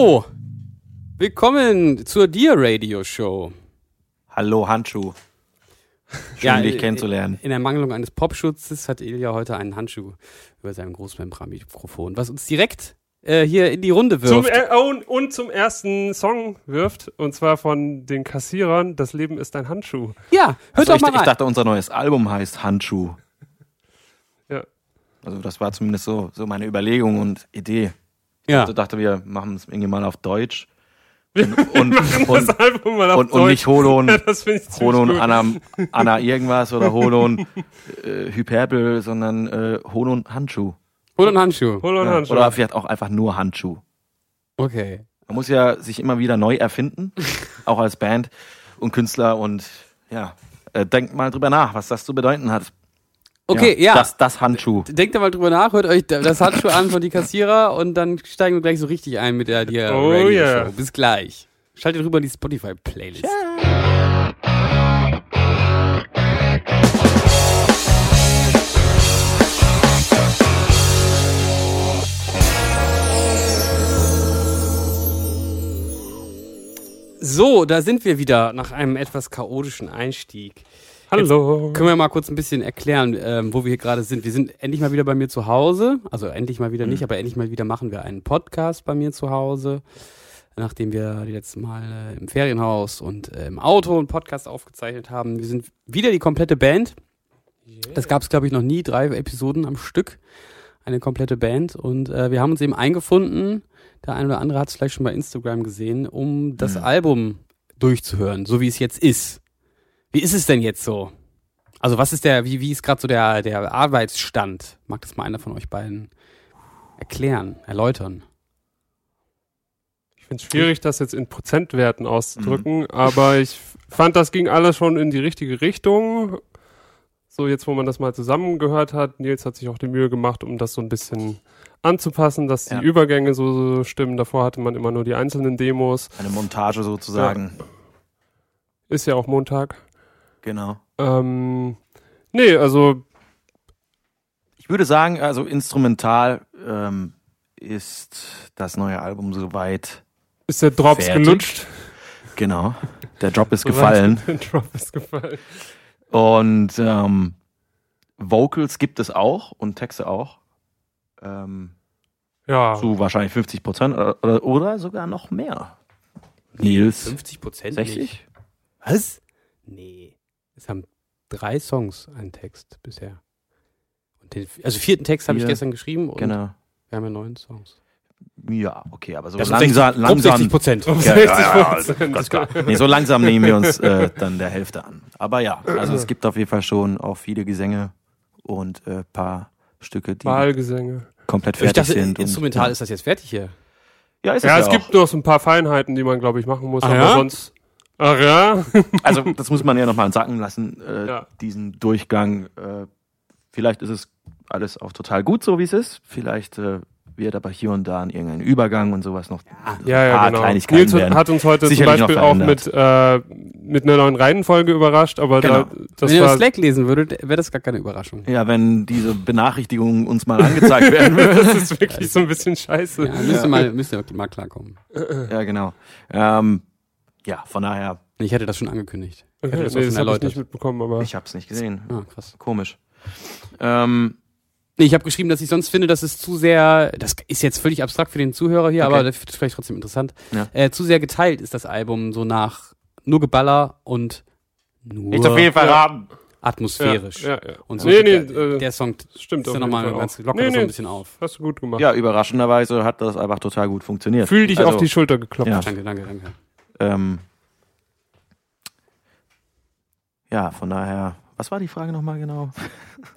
Hallo! Willkommen zur Dear Radio Show. Hallo Handschuh. Schön, Ja, dich äh, kennenzulernen. In Ermangelung eines Popschutzes hat Ilja heute einen Handschuh über seinem Großmembranmikrofon, was uns direkt äh, hier in die Runde Zum, wirft. äh, oh, und, und zum ersten Song wirft, und zwar von den Kassierern, Das Leben ist ein Handschuh. ja, hört Also doch ich, mal ich rein. dachte, unser neues Album heißt Handschuh. Ja. Also das war zumindest so, so meine Überlegung und Idee. Ja. Also dachte, wir machen es irgendwie mal auf Deutsch. Und, und, und, das Album mal auf und, und nicht Holon, Ja, Holon. Anna, Anna irgendwas oder Holon äh, Hyperbel, sondern äh, Holon Handschuh. Hol einen Handschuh. Hol und Ja. Handschuh. Oder vielleicht auch einfach nur Handschuh. Okay. Man muss ja sich immer wieder neu erfinden, auch als Band und Künstler und ja, äh, denkt mal drüber nach, was das zu bedeuten hat. Okay, ja. Das, das Handschuh. Denkt da mal drüber nach, hört euch das Handschuh an von die Kassierer und dann steigen wir gleich so richtig ein mit der Dear Oh Radio yeah. Show. Bis gleich. Schaltet rüber in die Spotify-Playlist. So, da sind wir wieder nach einem etwas chaotischen Einstieg. Hallo. Können wir mal kurz ein bisschen erklären, ähm, wo wir hier gerade sind? Wir sind endlich mal wieder bei mir zu Hause. Also endlich mal wieder nicht, aber endlich mal wieder machen wir einen Podcast bei mir zu Hause. Nachdem wir die letzten Mal äh, im Ferienhaus und äh, im Auto einen Podcast aufgezeichnet haben. Wir sind wieder die komplette Band. Das gab es, glaube ich, noch nie, drei Episoden am Stück. Eine komplette Band. Und äh, wir haben uns eben eingefunden, der eine oder andere hat es vielleicht schon bei Instagram gesehen, um das Mhm. Album durchzuhören, so wie es jetzt ist. Wie ist es denn jetzt so? Also was ist der, wie, wie ist gerade so der, der Arbeitsstand? Mag das mal einer von euch beiden erklären, erläutern? Ich finde es schwierig, das jetzt in Prozentwerten auszudrücken, Mhm. aber ich fand, das ging alles schon in die richtige Richtung. So, jetzt, wo man das mal zusammengehört hat, Nils hat sich auch die Mühe gemacht, um das so ein bisschen anzupassen, dass die Ja. Übergänge so, so stimmen. Davor hatte man immer nur die einzelnen Demos. Eine Montage sozusagen. Ist ja auch Montag. Genau. Ähm, nee, also Ich würde sagen, also instrumental ähm, ist das neue Album soweit. ist der Drops Fertig. gelutscht. Genau. Der Drop ist gefallen. Der Drop ist gefallen. Und ähm, Vocals gibt es auch und Texte auch. Ähm, Ja. zu wahrscheinlich 50 Prozent oder, oder, oder sogar noch mehr. Nils, 50 Prozent 60? Was? Nee. Es haben drei Songs einen Text bisher. Und den, also vierten Text habe ich gestern geschrieben und Genau. wir haben ja neun Songs. Ja, okay, aber so Das langsam, 60, grob langsam, 60 Prozent. Ja, ja, ja, 60%. ganz klar. Nee, so langsam nehmen wir uns äh, dann der Hälfte an. Aber ja, also es gibt auf jeden Fall schon auch viele Gesänge und äh, paar Stücke, die Wahlgesänge. komplett Ich fertig dachte, sind. instrumental und, ist das jetzt fertig hier. ja, ist Ja, es es ja gibt noch so ein paar Feinheiten, die man, glaube ich, machen muss, Ah, aber ja? sonst. Ach ja? Also das muss man ja nochmal sacken lassen, äh, Ja. diesen Durchgang. Äh, vielleicht ist es alles auch total gut so, wie es ist. Vielleicht äh, wird aber hier und da an irgendein Übergang und sowas noch Ja, ja, ein paar genau. Kleinigkeiten Nils werden. hat uns heute sicherlich zum Beispiel auch mit, äh, mit einer neuen Reihenfolge überrascht, aber Genau. da, das Wenn ihr Slack lesen würdet, wäre das gar keine Überraschung. Ja, wenn diese Benachrichtigungen uns mal angezeigt werden würden. das ist wirklich so ein bisschen scheiße. Ja, müsst ihr mal, müsst ihr mal klarkommen. ja, genau. Ähm, ja, von daher, Ich hätte das schon angekündigt. Ich Okay, hätte das nee, das schon habe ich nicht mitbekommen, aber ich hab's nicht gesehen. Ah, krass. Komisch. Ähm, Nee, ich habe geschrieben, dass ich sonst finde, dass es zu sehr, das ist jetzt völlig abstrakt für den Zuhörer hier, Okay. aber das ist vielleicht trotzdem interessant. Ja. Äh, zu sehr geteilt ist das Album so nach nur Geballer und nur nicht so viel verraten. atmosphärisch. Ja, ja, ja. Und so nee, nee, der, äh, der Song stimmt ist auf jeden nochmal Fall ganz lockert Nee, so ein bisschen auf. Hast du gut gemacht. Ja, überraschenderweise hat das einfach total gut funktioniert. Fühl dich Also, auf die Schulter geklopft. Ja. Danke, danke, danke. Ähm, ja, von daher, was war die Frage nochmal genau?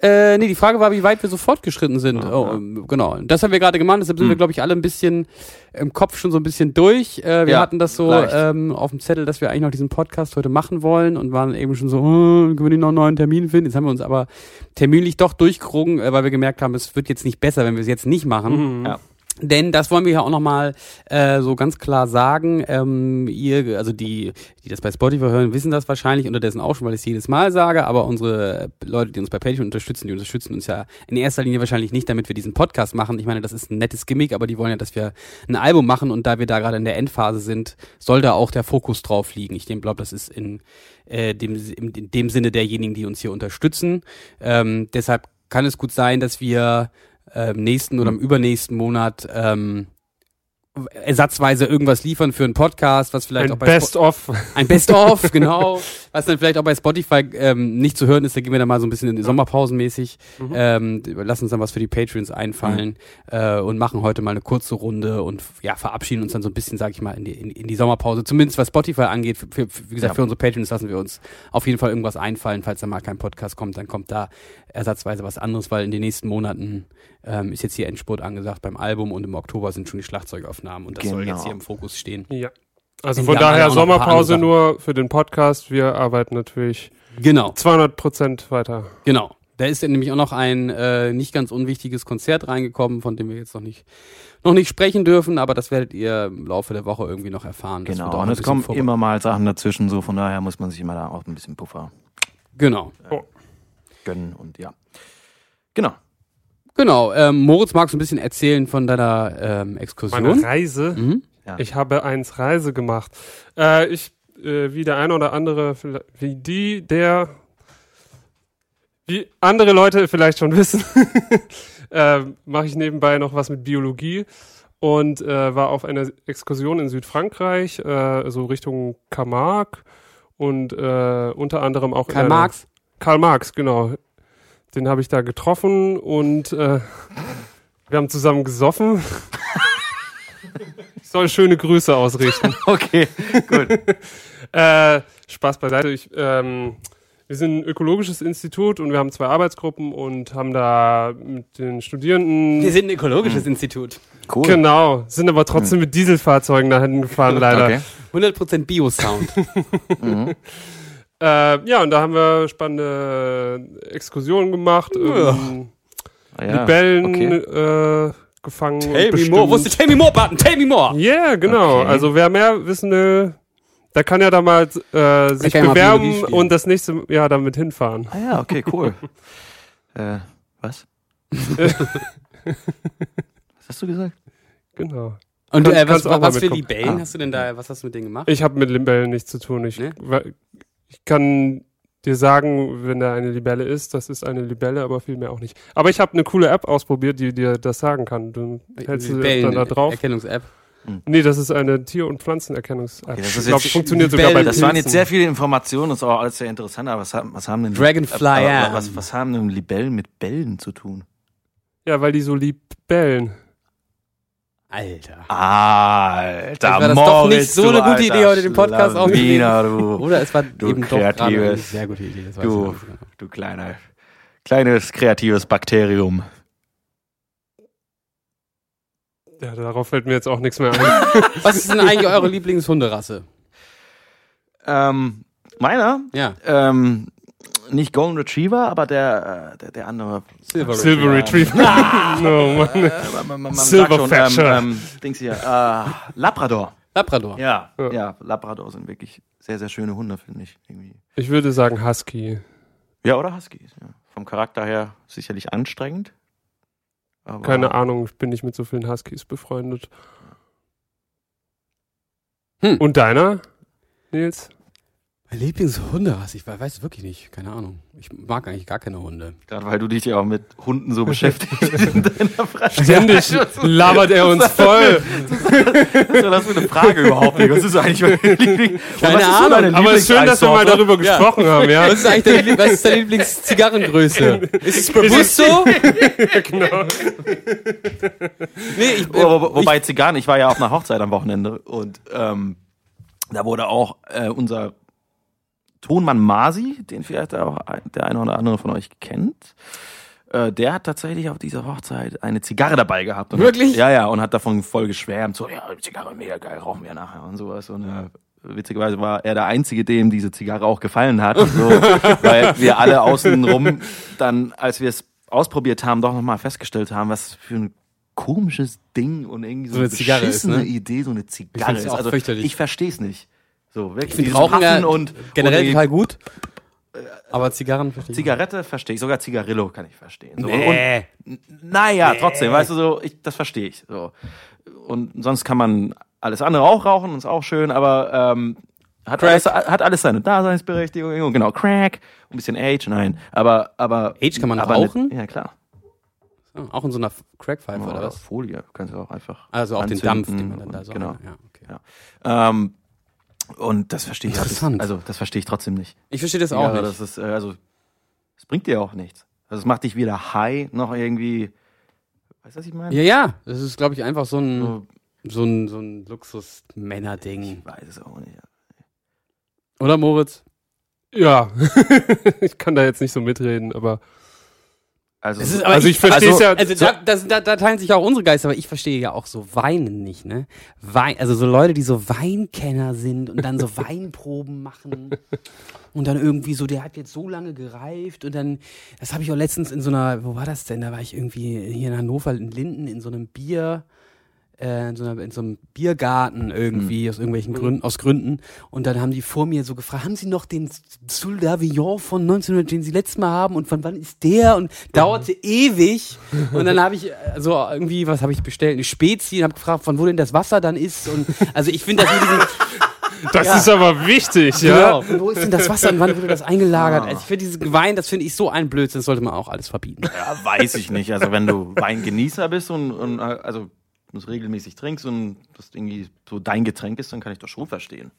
Äh, nee, die Frage war, wie weit wir so fortgeschritten sind. Ja, oh, ja. ähm, genau. Das haben wir gerade gemacht, deshalb sind wir, Hm. glaube ich, alle ein bisschen im Kopf schon so ein bisschen durch. Äh, wir Ja, hatten das so ähm, auf dem Zettel, dass wir eigentlich noch diesen Podcast heute machen wollen und waren eben schon so, hm, können wir nicht noch einen neuen Termin finden? Jetzt haben wir uns aber terminlich doch durchgerungen, äh, weil wir gemerkt haben, es wird jetzt nicht besser, wenn wir es jetzt nicht machen. Mhm. Ja. Denn das wollen wir ja auch nochmal äh, so ganz klar sagen. Ähm, ihr, also die, die das bei Spotify hören, wissen das wahrscheinlich unterdessen auch schon, weil ich es jedes Mal sage. Aber unsere Leute, die uns bei Patreon unterstützen, die unterstützen uns ja in erster Linie wahrscheinlich nicht, damit wir diesen Podcast machen. Ich meine, das ist ein nettes Gimmick, aber die wollen ja, dass wir ein Album machen. Und da wir da gerade in der Endphase sind, soll da auch der Fokus drauf liegen. Ich glaube, das ist in, äh, dem, in, dem Sinne derjenigen, die uns hier unterstützen. Ähm, deshalb kann es gut sein, dass wir ähm, nächsten oder im übernächsten Monat ähm, ersatzweise irgendwas liefern für einen Podcast, was vielleicht auch Ein bei Spo- Best-of. ein Best-of, genau, was dann vielleicht auch bei Spotify ähm, nicht zu hören ist, da gehen wir dann mal so ein bisschen in die Sommerpausen mäßig, Mhm. ähm, lassen uns dann was für die Patreons einfallen äh, und machen heute mal eine kurze Runde und ja, verabschieden uns dann so ein bisschen, sag ich mal, in die, in, in die Sommerpause, zumindest was Spotify angeht, für, für, wie gesagt, Ja. für unsere Patreons lassen wir uns auf jeden Fall irgendwas einfallen, falls da mal kein Podcast kommt, dann kommt da ersatzweise was anderes, weil in den nächsten Monaten ähm, ist jetzt hier Endspurt angesagt beim Album und im Oktober sind schon die Schlagzeugaufnahmen und das soll Genau. jetzt hier im Fokus stehen. Ja. Also Wir von daher Sommerpause nur für den Podcast. Wir arbeiten natürlich Genau. 200 Prozent weiter. Genau. Da ist nämlich auch noch ein äh, nicht ganz unwichtiges Konzert reingekommen, von dem wir jetzt noch nicht noch nicht sprechen dürfen, aber das werdet ihr im Laufe der Woche irgendwie noch erfahren. Das Genau, und es kommen immer mal Sachen dazwischen, so von daher muss man sich immer da auch ein bisschen Puffer Genau. Gönnen und ja. Genau. Genau. Ähm, Moritz, magst du ein bisschen erzählen von deiner ähm, Exkursion? Meine Reise. Mhm. Ja. Ich habe eins Reise gemacht. Äh, ich, äh, wie der eine oder andere, vielleicht- wie die, der, wie andere Leute vielleicht schon wissen, äh, mache ich nebenbei noch was mit Biologie und äh, war auf einer Exkursion in Südfrankreich, äh, so Richtung Camargue und äh, unter anderem auch in Karl Marx? Karl Marx, genau. Den habe ich da getroffen und äh, wir haben zusammen gesoffen. ich soll schöne Grüße ausrichten. Okay, gut. äh, Spaß beiseite. Ich, ähm, wir sind ein ökologisches Institut und wir haben zwei Arbeitsgruppen und haben da mit den Studierenden. Wir sind ein ökologisches Institut. Cool. Genau, sind aber trotzdem mit Dieselfahrzeugen dahin gefahren, leider. Okay. 100% Bio-Sound. Mhm. Äh, ja, und da haben wir spannende Exkursionen gemacht, ähm, Ah, ja. Libellen okay. äh, gefangen. Tell me more. Wo ist der Tell me more Button? Tell me more. Ja, genau. Okay. Also wer mehr wissen will, der kann ja da mal äh, sich bewerben und das nächste Jahr damit hinfahren. Ah ja, okay, cool. äh, was? was hast du gesagt? Genau. Und Kannst- äh, was, mal was für. Libellen Ah. hast du denn da, was hast du mit denen gemacht? Ich habe mit Libellen nichts zu tun. Ich, Nee? Ich kann dir sagen, wenn da eine Libelle ist, das ist eine Libelle, aber viel mehr auch nicht. Aber ich habe eine coole App ausprobiert, die dir das sagen kann. Du hältst du dann da drauf. Erkennungs-App. Nee, das ist eine Tier- und Pflanzenerkennungs-App. Okay, das ist ich glaube, jetzt- funktioniert sogar bei Das waren jetzt sehr viele Informationen, das ist auch alles sehr interessant, aber was haben, was haben denn Dragonfly aber, was, was haben denn Libellen mit Bällen zu tun? Ja, weil die so lieb bellen. Alter. Alter, war das doch nicht so eine gute Idee, heute den Podcast aufzunehmen. Oder es war Du eben doch gerade eine kreatives- sehr gute Idee. Das Du. genau. du kleiner, kleines kreatives Bakterium. Ja, darauf fällt mir jetzt auch nichts mehr ein. Was ist denn eigentlich eure Lieblingshunderasse? Ähm, meiner, Ja. ähm, nicht Golden Retriever, aber der, äh, der, der andere. Silver Silver Retriever. no, Mann. Äh, man, man, man Silver schon, Thatcher. ähm, ähm, Dings hier, äh, Labrador. Labrador. Ja, Ja. ja, Labrador sind wirklich sehr, sehr schöne Hunde, finde ich. Irgendwie. Ich würde sagen Husky. Ja, oder Huskies. Ja. Vom Charakter her sicherlich anstrengend. Aber Keine Ahnung, ich bin nicht mit so vielen Huskies befreundet. Hm. Und deiner, Nils? Mein Lieblingshunderasse? Ich weiß es wirklich nicht. Keine Ahnung. Ich mag eigentlich gar keine Hunde. Gerade weil du dich ja auch mit Hunden so beschäftigst in deiner Freizeit. Ständig labert er uns voll. Was ist das für eine Frage überhaupt nicht? Was ist eigentlich meine Lieblings Keine Ahnung, Aber es ist schön, dass wir mal darüber Ja. gesprochen haben, ja. Was ist eigentlich deine, Lie- was ist deine Lieblingszigarrengröße? Ist es bewusst so? genau. Nee, ich, wo, wobei Zigarren, ich war ja auf einer Hochzeit am Wochenende und ähm, Da wurde auch äh, unser Tonmann Masi, den vielleicht auch der eine oder andere von euch kennt, äh, der hat tatsächlich auf dieser Hochzeit eine Zigarre dabei gehabt. Und Wirklich? Hat, ja, ja, und hat davon voll geschwärmt. So, ja, Zigarre mega geil, rauchen wir nachher und sowas. Und äh, witzigerweise war er der Einzige, dem diese Zigarre auch gefallen hat. So, weil wir alle außenrum dann, als wir es ausprobiert haben, doch nochmal festgestellt haben, was für ein komisches Ding und irgendwie so, So eine eine Zigarre ist, beschissene ne? Idee, so eine Zigarre find's ist. auch Also ich verstehe es nicht. So, wirklich. Ich Rauchen ja und generell total gut. Aber Zigarren verstehe ich. Zigarette verstehe ich, sogar Zigarillo kann ich verstehen. So, Nee. Und, naja, trotzdem, weißt du so, ich, das verstehe ich. So. Und sonst kann man alles andere auch rauchen und ist auch schön, aber ähm, hat, Crack. alles, hat alles seine Daseinsberechtigung. Genau, Crack, ein bisschen Age, nein. Aber, aber. Age kann man aber rauchen? ja, klar. So, auch in so einer Crackpfeife oder Oder was? Folie, kannst du auch einfach. Also auch den Dampf, den man dann da so. Genau. Ja, okay. Ja. Ähm, und das verstehe ich alles- Interessant. Also, das verstehe ich trotzdem nicht. Ich verstehe das auch ja, nicht. Das ist, äh, also, es bringt dir auch nichts. Also, es macht dich weder high noch irgendwie. Weißt du, was ich meine? ja, ja. Das ist, glaube ich, einfach so ein, So, so ein, so ein Luxus-Männer-Ding. ich weiß es auch nicht. Oder, Moritz? Ja, ich kann da jetzt nicht so mitreden, aber Also, Es ist aber Also ich verstehe es also- ja. Also da, das, da, da teilen sich auch unsere Geister, aber ich verstehe ja auch so Weinen nicht, ne? Wein, also so Leute, die so Weinkenner sind und dann so Weinproben machen und dann irgendwie so, der hat jetzt so lange gereift und dann, das habe ich auch letztens in so einer, wo war das denn? Da war ich irgendwie hier in Hannover in Linden in so einem Bier, äh, in, so einer, in so einem Biergarten irgendwie, aus irgendwelchen Gründen, aus Gründen. Und dann haben die vor mir so gefragt, haben Sie noch den Sul d'Avignon von 1900, den Sie letztes Mal haben und von wann ist der? Und dauerte ewig. Und dann habe ich äh, so irgendwie, was habe ich bestellt? Eine Spezi und habe gefragt, von wo denn das Wasser dann ist. Und also ich finde das mit diesem, das ist aber wichtig, ja. genau, von wo ist denn das Wasser und wann wurde das eingelagert? Also ich finde dieses Wein, das finde ich so ein Blödsinn, das sollte man auch alles verbieten. ja, weiß ich nicht. Also, wenn du Weingenießer bist und, und äh, also das regelmäßig trinkst und das irgendwie so dein Getränk ist, dann kann ich das schon verstehen.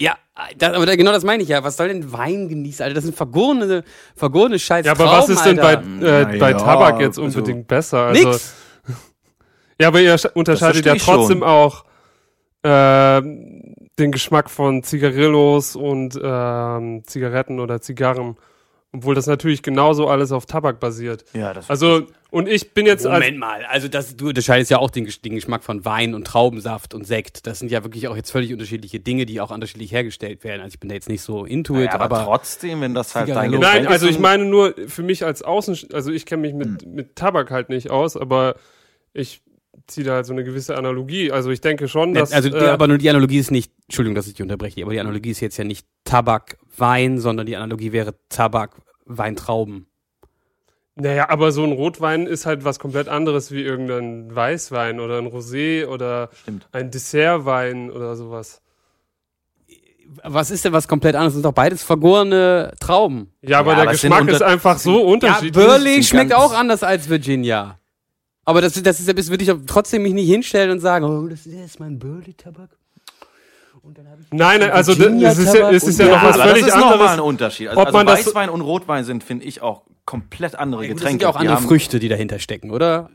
Ja, das, aber genau das meine ich ja. Was soll denn Wein genießen, Alter? Das sind vergorene, vergorene Scheiß Ja, aber was ist denn bei, äh, bei ja, Tabak jetzt also- unbedingt besser? Also, Nix. Ja, aber ihr sch- unterscheidet ja trotzdem schon. auch ähm, den Geschmack von Zigarillos und ähm, Zigaretten oder Zigarren. Obwohl das natürlich genauso alles auf Tabak basiert. Ja, das Also, und ich bin jetzt als, Moment mal, also das, du unterscheidest ja auch den, den Geschmack von Wein und Traubensaft und Sekt. Das sind ja wirklich auch jetzt völlig unterschiedliche Dinge, die auch unterschiedlich hergestellt werden. Also ich bin da jetzt nicht so into it, ja, aber, aber, trotzdem, wenn das halt dein Zigarillo. Getränk Nein, also ist ich meine nur für mich als Außen, also ich kenne mich mit, mit Tabak halt nicht aus, aber ich ziehe da halt so eine gewisse Analogie. Also ich denke schon, dass also die, äh, aber nur die Analogie ist nicht, Entschuldigung, dass ich dich unterbreche, aber die Analogie ist jetzt ja nicht Tabak, Wein, sondern die Analogie wäre Tabak, Wein, Trauben. naja, aber so ein Rotwein ist halt was komplett anderes wie irgendein Weißwein oder ein Rosé oder Stimmt. ein Dessertwein oder sowas. Was ist denn was komplett anderes? Das sind doch beides vergorene Trauben. Ja, aber Ja, der Geschmack ist einfach so Ja, unterschiedlich. Burley sind schmeckt auch anders als Virginia. Aber das, das ist, das würde ich trotzdem mich nicht hinstellen und sagen, oh, das ist jetzt mein Burley-Tabak. Und dann habe ich Nein, nein, also es ist ja, Tabak es ist und- ja noch ja, was völlig das ist nochmal ein anderes. Unterschied. Also, ob also man das- Weißwein und Rotwein sind, finde ich, auch komplett andere Ja, gut, das Getränke. sind ja auch andere Früchte, die dahinter stecken, oder?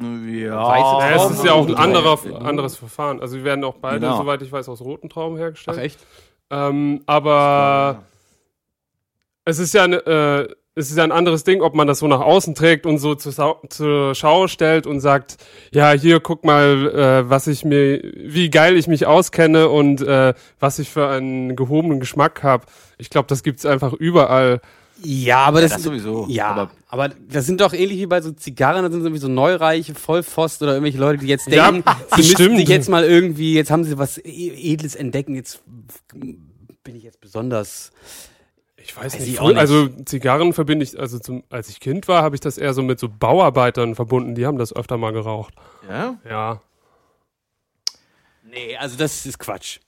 Ja, Naja, es ist ja auch ein anderer, anderes Verfahren. Also wir werden auch beide, Genau. soweit ich weiß, aus roten Trauben hergestellt. Ach echt? Ähm, aber es ist ja, ne, äh, es ist ja ein anderes Ding, ob man das so nach außen trägt und so zur, zur Schau stellt und sagt, ja, hier guck mal, äh, was ich mir, wie geil ich mich auskenne und äh, was ich für einen gehobenen Geschmack habe. Ich glaube, das gibt's einfach überall. Ja, aber das, das sowieso. Ja, aber, Aber- das sind doch ähnlich wie bei so Zigarren, das sind so irgendwie so neureiche Vollpfost oder irgendwelche Leute, die jetzt Ja, denken, sie müssten bestimmt. sich jetzt mal irgendwie, jetzt haben sie was E- Edles entdecken, jetzt bin ich jetzt besonders. Ich weiß, Weiß nicht. ich nicht. Also Zigarren verbinde ich, also zum, als ich Kind war, habe ich das eher so mit so Bauarbeitern verbunden. Die haben das öfter mal geraucht. Ja? Ja. Nee, also das ist Quatsch.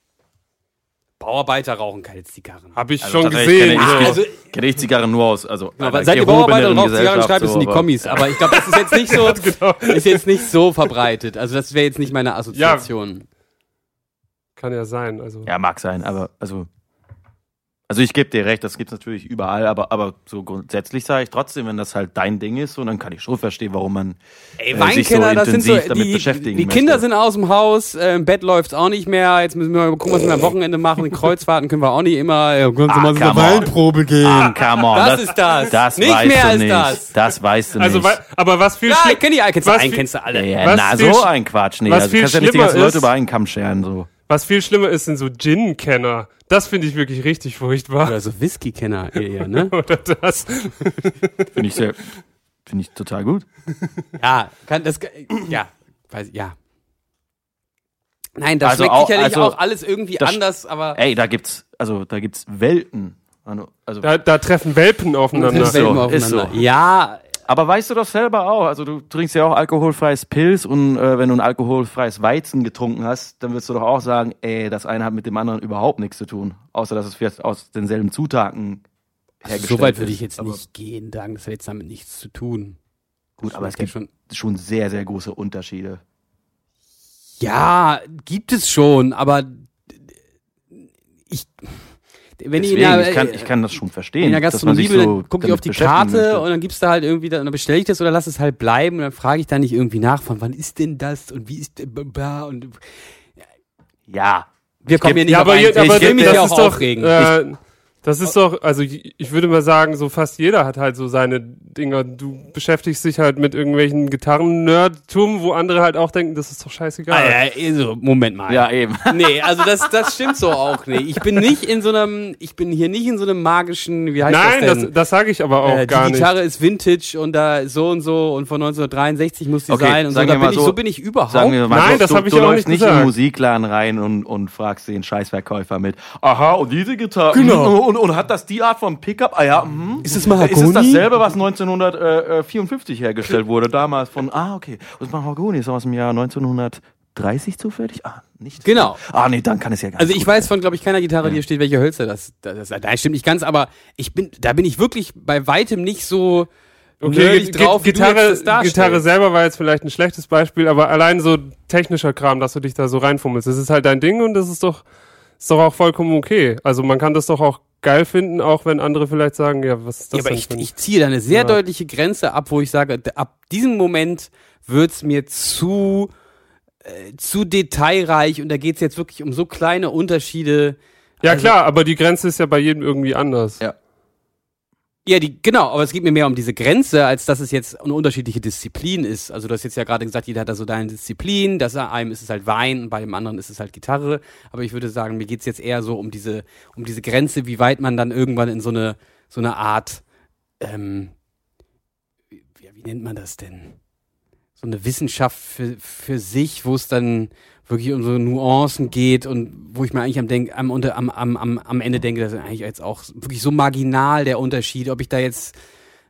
Bauarbeiter rauchen keine Zigarren. Habe ich Also schon gesehen. kenne so. ich, Also- kenne ich Zigarren nur aus, also Genau, weil seid ihr Bauarbeiter und raucht Zigarren, schreibt es in die Kommis. Aber ich glaube, das ist jetzt nicht so, genau. ist jetzt nicht so verbreitet. Also das wäre jetzt nicht meine Assoziation. Kann ja sein. Also Ja, mag sein, aber also Also ich gebe dir recht, das gibt's natürlich überall, aber, aber so grundsätzlich sage ich trotzdem, wenn das halt dein Ding ist, so, dann kann ich schon verstehen, warum man Ey, äh, sich so das sind so, intensiv damit die, beschäftigen die möchte. Kinder sind aus dem Haus, äh, im Bett läuft's auch nicht mehr, jetzt müssen wir mal gucken, was wir am Wochenende machen, in Kreuzfahrten können wir auch nicht immer, äh, können Sie Ah, mal so eine come on. Weinprobe gehen. Ah, come on. Das ist das. Das Nicht weißt mehr du als nicht. das. Das weißt du Also, nicht. aber was viel ja, ich kenn die, kennst du was einen, viel- kennst du alle. ja, na, so ein Quatsch. Nee, was also, viel du kannst ja nicht die schlimmer ganzen Leute über einen Kamm scheren. So. Was viel schlimmer ist, sind so Gin-Kenner. Das finde ich wirklich richtig furchtbar. Oder so Whisky-Kenner eher, ne? Oder das. Finde ich sehr, finde ich total gut. Ja, kann das, ja, weiß, ja. Nein, das Also schmeckt auch- sicherlich also auch alles irgendwie anders, aber Ey, da gibt's, also, da gibt's Welten. Also, also Da, da treffen Welpen aufeinander. Ist so, Welten ist aufeinander. so. Ja, Aber weißt du doch selber auch, also du trinkst ja auch alkoholfreies Pilz und äh, wenn du ein alkoholfreies Weizen getrunken hast, dann wirst du doch auch sagen, ey, das eine hat mit dem anderen überhaupt nichts zu tun. Außer dass es vielleicht aus denselben Zutaten hergestellt so weit würde ist. ich jetzt Aber nicht gehen, sagen, das hat jetzt damit nichts zu tun. Gut, aber es gibt schon. schon sehr, sehr große Unterschiede. Ja, gibt es schon, aber ich, wenn ich, in Deswegen, der, ich, kann, ich kann das schon verstehen. in der dass man sich Gastronomie so gucke ich auf die Karte möchte. und dann gibst du halt irgendwie, dann bestelle ich das oder lass es halt bleiben und dann frage ich da nicht irgendwie nach, von wann ist denn das und wie ist und Ja, wir kommen hier nicht Ja, auf aber, Tisch. aber ich will mich das ja ist auch doch, aufregen. Äh, das ist doch, also ich, würde mal sagen, so fast jeder hat halt so seine Dinger. Du beschäftigst dich halt mit irgendwelchen Gitarren-Nerdtum, wo andere halt auch denken, das ist doch scheißegal. Ah, ja, also, Moment mal. ja eben. Nee, also das, das stimmt so auch nicht. Ich bin nicht in so einem, ich bin hier nicht in so einem magischen, wie heißt Nein, das das, denn? das sage ich aber auch äh, gar die nicht. Gitarre ist Vintage und da ist so und so und von 1963 muss die Okay, sein und so. bin ich, so- so bin ich überhaupt. Sagen wir mal, Nein, du, das du, hab ich du ja auch läufst nicht nicht in den gesagt. Musikladen rein und, und fragst den Scheißverkäufer mit, aha, und diese Gitarre, Genau. und, und, und hat das die Art von Pickup? Ah ja, mhm. Ist es Ist Mahagoni? es dasselbe, was 1954 hergestellt wurde, damals von, ah, okay, das Mahagoni ist aus dem Jahr 1930 zufällig? Ah, nicht. Genau. Ah, nee, dann kann es ja gar Also nicht ich gut weiß sein. von, glaube ich, keiner Gitarre, die hier steht, welche Hölzer das, das, das, das stimmt nicht ganz, aber ich bin, da bin ich wirklich bei weitem nicht so Okay, Gi- drauf, Gitarre. Gitarre selber war jetzt vielleicht ein schlechtes Beispiel, aber allein so technischer Kram, dass du dich da so reinfummelst, das ist halt dein Ding und das ist doch, ist doch auch vollkommen okay. Also man kann das doch auch geil finden, auch wenn andere vielleicht sagen, ja, was ist das Ja, aber denn ich, ich ziehe da eine sehr Ja. deutliche Grenze ab, wo ich sage, ab diesem Moment wird's mir zu, äh, zu detailreich und da geht's jetzt wirklich um so kleine Unterschiede. Ja also- klar, aber die Grenze ist ja bei jedem irgendwie anders. Ja. Ja, die, genau, aber es geht mir mehr um diese Grenze, als dass es jetzt eine unterschiedliche Disziplin ist. Also du hast jetzt ja gerade gesagt, jeder hat da so deine Disziplin, das bei einem ist es halt Wein und bei dem anderen ist es halt Gitarre. Aber ich würde sagen, mir geht's jetzt eher so um diese, um diese Grenze, wie weit man dann irgendwann in so eine, so eine Art, ähm, wie, wie nennt man das denn? So eine Wissenschaft für, für sich, wo es dann wirklich um so Nuancen geht und wo ich mir eigentlich am, denk, am, unter, am, am, am, Ende denke, das ist eigentlich jetzt auch wirklich so marginal der Unterschied, ob ich da jetzt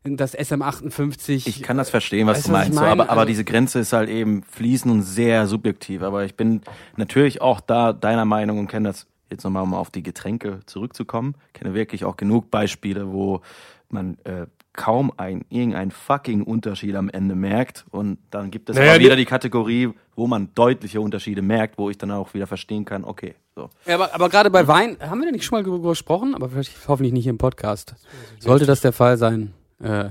das SM58 Ich kann das verstehen, was Weißt du du, was ich meinst, so, aber, aber Also- diese Grenze ist halt eben fließend und sehr subjektiv. Aber ich bin natürlich auch da deiner Meinung und kenne das jetzt nochmal, um auf die Getränke zurückzukommen. Kenne wirklich auch genug Beispiele, wo man äh, kaum ein, irgendeinen fucking Unterschied am Ende merkt. Und dann gibt es Naja, aber die- wieder die Kategorie, wo man deutliche Unterschiede merkt, wo ich dann auch wieder verstehen kann, okay, so. Ja, aber, aber gerade bei Wein, haben wir da nicht schon mal darüber gesprochen? Aber vielleicht, hoffentlich nicht hier im Podcast. Sollte das der Fall sein, äh,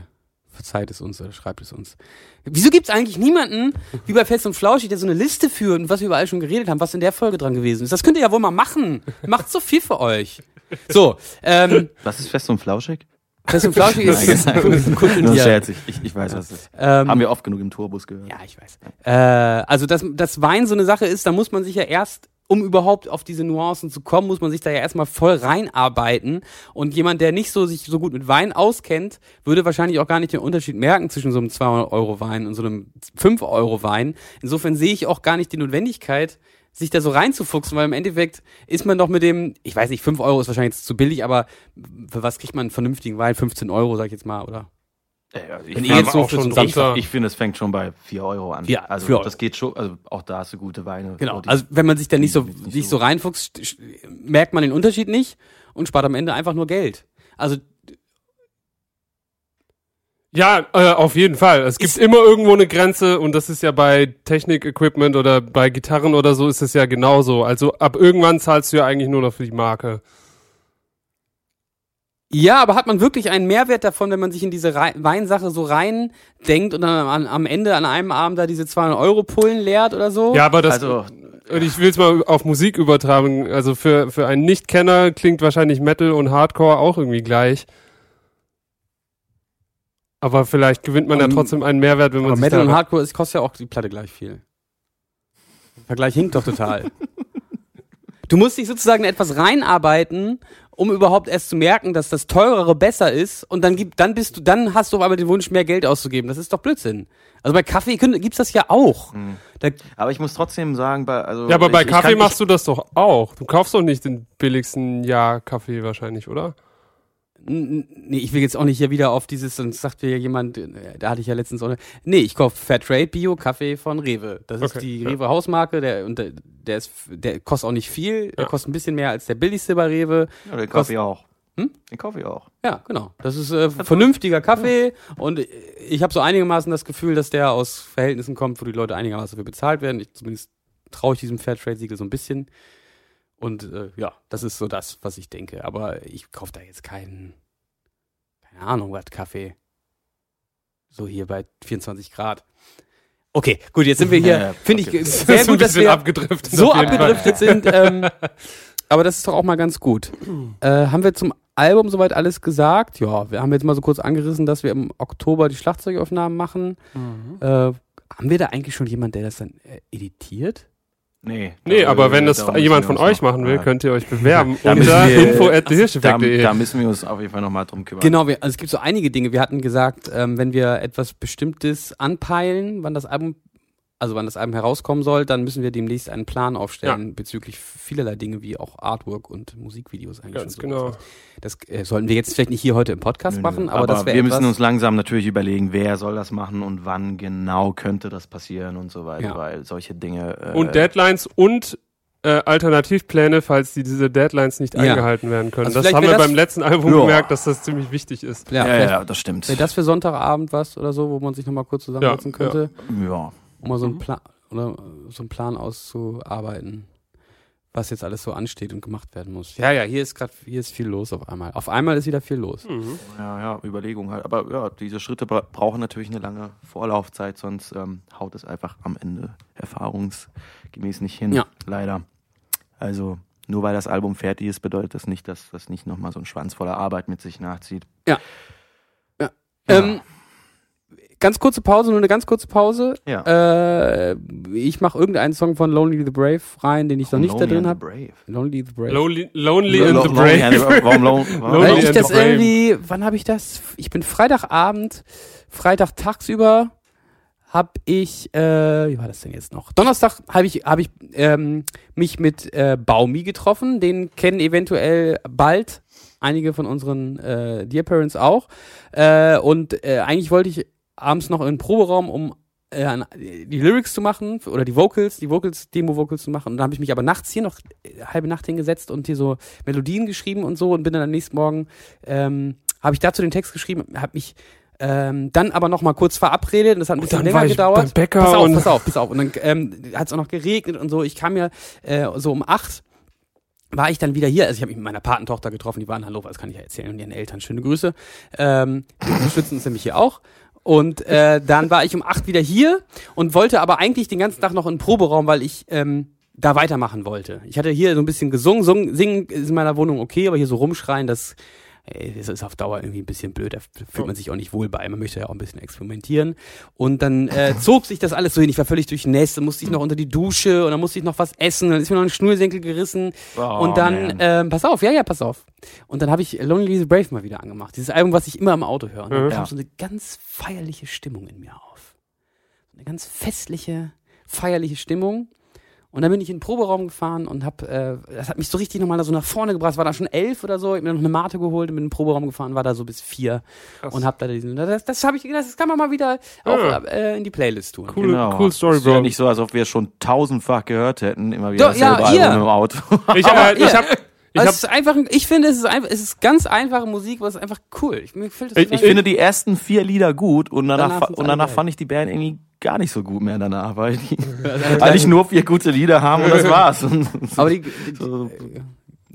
verzeiht es uns oder schreibt es uns. Wieso gibt's eigentlich niemanden, wie bei Fest und Flauschig, der so eine Liste führt und was wir überall schon geredet haben, was in der Folge dran gewesen ist? Das könnt ihr ja wohl mal machen. Macht so viel für euch. So, ähm, Was ist fest und flauschig? Fest und Flauschig ist Kult Tier. Scherz, ich, ich, ich weiß, was das ist. Ähm, Haben wir oft genug im Tourbus gehört. Ja, ich weiß. Äh, also, dass, dass Wein so eine Sache ist, da muss man sich ja erst, um überhaupt auf diese Nuancen zu kommen, muss man sich da ja erstmal voll reinarbeiten. Und jemand, der nicht so sich so gut mit Wein auskennt, würde wahrscheinlich auch gar nicht den Unterschied merken zwischen so einem 200-Euro-Wein und so einem 5-Euro-Wein. Insofern sehe ich auch gar nicht die Notwendigkeit, sich da so reinzufuchsen, weil im Endeffekt ist man doch mit dem, ich weiß nicht, 5 Euro ist wahrscheinlich jetzt zu billig, aber für was kriegt man einen vernünftigen Wein? 15 Euro, sag ich jetzt mal, oder? Ja, ja, ich jetzt so Ich, ich finde, es fängt schon bei 4 Euro an. Ja, also 4 Euro. das geht schon, also auch da hast du gute Weine. Genau, also wenn man sich da nicht so, nicht so reinfuchst, st- st- merkt man den Unterschied nicht und spart am Ende einfach nur Geld. Also Ja, äh, auf jeden Fall. Es gibt immer irgendwo eine Grenze und das ist ja bei Technik-Equipment oder bei Gitarren oder so ist es ja genauso. Also ab irgendwann zahlst du ja eigentlich nur noch für die Marke. Ja, aber hat man wirklich einen Mehrwert davon, wenn man sich in diese Weinsache so rein denkt und dann am, am Ende an einem Abend da diese 200 Euro Pullen leert oder so? Ja, aber das, Also, und ich will es mal auf Musik übertragen. Also für, für einen Nichtkenner klingt wahrscheinlich Metal und Hardcore auch irgendwie gleich. Aber vielleicht gewinnt man ja Ähm, trotzdem einen Mehrwert, wenn man aber sich Metal da und Hardcore ist, kostet ja auch die Platte gleich viel. Der Vergleich hinkt doch total. du musst dich sozusagen in etwas reinarbeiten, um überhaupt erst zu merken, dass das teurere besser ist und dann gibt, dann bist du, dann hast du aber den Wunsch, mehr Geld auszugeben. Das ist doch Blödsinn. Also bei Kaffee gibt's das ja auch. Da, aber ich muss trotzdem sagen, bei, also. Ja, aber bei ich, Kaffee ich kann, machst du das doch auch. Du kaufst doch nicht den billigsten Jahr Kaffee wahrscheinlich, oder? Nee, ich will jetzt auch nicht hier wieder auf dieses, sonst sagt mir jemand, äh, da hatte ich ja letztens auch eine, nee, ich kaufe Fairtrade Bio Kaffee von Rewe. Das ist Okay, die ja. Rewe Hausmarke, der, und der, der ist, der kostet auch nicht viel, der Ja. kostet ein bisschen mehr als der billigste bei Rewe. Ja, den kaufe ich auch. Hm? Den kaufe ich auch. Ja, genau. Das ist äh, vernünftiger Kaffee und äh, ich habe so einigermaßen das Gefühl, dass der aus Verhältnissen kommt, wo die Leute einigermaßen dafür bezahlt werden. Ich, zumindest traue ich diesem Fairtrade-Siegel so ein bisschen. Und äh, ja, das ist so das, was ich denke. Aber ich kaufe da jetzt keinen, keine Ahnung, was Kaffee. So hier bei 24 Grad. Okay, gut, jetzt sind wir hier, Ja, finde okay. ich sehr gut, dass wir abgedriftet. so abgedriftet sind. Ähm, aber das ist doch auch mal ganz gut. Äh, haben wir zum Album soweit alles gesagt? Ja, wir haben jetzt mal so kurz angerissen, dass wir im Oktober die Schlagzeugaufnahmen machen. Mhm. Äh, haben wir da eigentlich schon jemand, der das dann äh, editiert? Nee. Nee, aber wenn das jemand von euch machen will, könnt ihr euch bewerben Da müssen unter wir- info at da, da müssen wir uns auf jeden Fall nochmal drum kümmern. Genau, wir, also es gibt so einige Dinge. Wir hatten gesagt, ähm, wenn wir etwas Bestimmtes anpeilen, wann das Album, also wann das Album herauskommen soll, dann müssen wir demnächst einen Plan aufstellen bezüglich vielerlei Dinge wie auch Artwork und Musikvideos eigentlich. Ganz und genau. Das äh, sollten wir jetzt vielleicht nicht hier heute im Podcast Nö, nö. machen, aber, das wäre wir etwas. müssen uns langsam natürlich überlegen, wer soll das machen und wann genau könnte das passieren und so weiter, Ja. weil solche Dinge. Äh, Und Deadlines und äh, Alternativpläne, falls die, diese Deadlines nicht Ja. eingehalten werden können. Also das haben wir das- beim letzten Album Ja. gemerkt, dass das ziemlich wichtig ist. ja, Ja, ja, das stimmt. Wäre das für Sonntagabend was oder so, wo man sich nochmal kurz zusammensetzen Ja, könnte, ja. Um mal so einen Mhm. Plan oder äh, so einen Plan auszuarbeiten, was jetzt alles so ansteht und gemacht werden muss. Ja, ja, hier ist gerade hier ist viel los auf einmal. Auf einmal ist wieder viel los. Mhm. Ja, ja, Überlegung halt. Aber ja, diese Schritte bra brauchen natürlich eine lange Vorlaufzeit, sonst ähm, haut es einfach am Ende erfahrungsgemäß nicht hin. Ja. Leider. Also, nur weil das Album fertig ist, bedeutet das nicht, dass das nicht nochmal so ein Schwanz voller Arbeit mit sich nachzieht. Ja. Ja. Ja. Ähm, ganz kurze Pause, nur eine ganz kurze Pause. Ja. Äh, ich mache irgendeinen Song von Lonely the Brave rein, den ich noch nicht da Lonely drin habe. Brave. Lonely the Brave. Lonely, lonely lo- the Lonely and the- Brave. Warum lon- warum- Lonely Weil ich das the Brave. irgendwie, wann habe ich das? Ich bin Freitagabend, Freitag tagsüber habe ich, äh, wie war das denn jetzt noch? Donnerstag habe ich, habe ich ähm, mich mit äh, Baumi getroffen. Den kennen eventuell bald einige von unseren äh, Dear Parents auch. Äh, und äh, eigentlich wollte ich abends noch in den Proberaum, um äh, die Lyrics zu machen oder die Vocals, die Vocals, Demo-Vocals zu machen. Und dann habe ich mich aber nachts hier noch äh, halbe Nacht hingesetzt und hier so Melodien geschrieben und so und bin dann am nächsten Morgen, ähm, habe ich dazu den Text geschrieben, habe mich ähm, dann aber noch mal kurz verabredet und das hat ein bisschen länger gedauert. pass auf, und- pass auf, pass auf. Und dann ähm, hat es auch noch geregnet und so. Ich kam ja äh, so um acht war ich dann wieder hier. Also ich habe mich mit meiner Patentochter getroffen, die war in Hannover, das kann ich ja erzählen, und ihren Eltern schöne Grüße. Ähm, die unterstützen uns nämlich hier auch. Und äh, dann war ich um acht wieder hier und wollte aber eigentlich den ganzen Tag noch in den Proberaum, weil ich ähm, da weitermachen wollte. Ich hatte hier so ein bisschen gesungen, Sung, singen ist in meiner Wohnung okay, aber hier so rumschreien, das, ey, das ist auf Dauer irgendwie ein bisschen blöd, da fühlt man sich auch nicht wohl bei. Man möchte ja auch ein bisschen experimentieren. Und dann äh, zog sich das alles so hin. Ich war völlig durchnässt, dann musste ich noch unter die Dusche und dann musste ich noch was essen, dann ist mir noch ein Schnürsenkel gerissen. Oh, und dann, ähm, pass auf, ja, ja, pass auf. Und dann habe ich Lonely the Brave mal wieder angemacht. Dieses Album, was ich immer im Auto höre. Und dann Mhm. kam so eine ganz feierliche Stimmung in mir auf. Eine ganz festliche, feierliche Stimmung. Und dann bin ich in den Proberaum gefahren und hab, äh, das hat mich so richtig nochmal so nach vorne gebracht. Es war da schon elf oder so. Ich hab mir noch eine Mate geholt und bin in den Proberaum gefahren, war da so bis vier Krass. und hab da diesen, das, das habe ich gedacht, das kann man mal wieder auch Ja. äh, in die Playlist tun. Cool, Genau. cool Story, Ist ja Bro. nicht so, als ob wir es schon tausendfach gehört hätten, immer wieder Doch, ja. Album im Auto. Ich, äh, ihr- ich hab, ich es hab, ist einfach, ich finde, es ist einfach, es ist ganz einfache Musik, aber es ist einfach cool. Ich, mir gefällt das Ich- Ich finde die ersten vier Lieder gut und danach, Danach und danach fand ich die Band irgendwie gar nicht so gut mehr danach, weil die eigentlich nur vier gute Lieder haben und das war's. Aber die, die,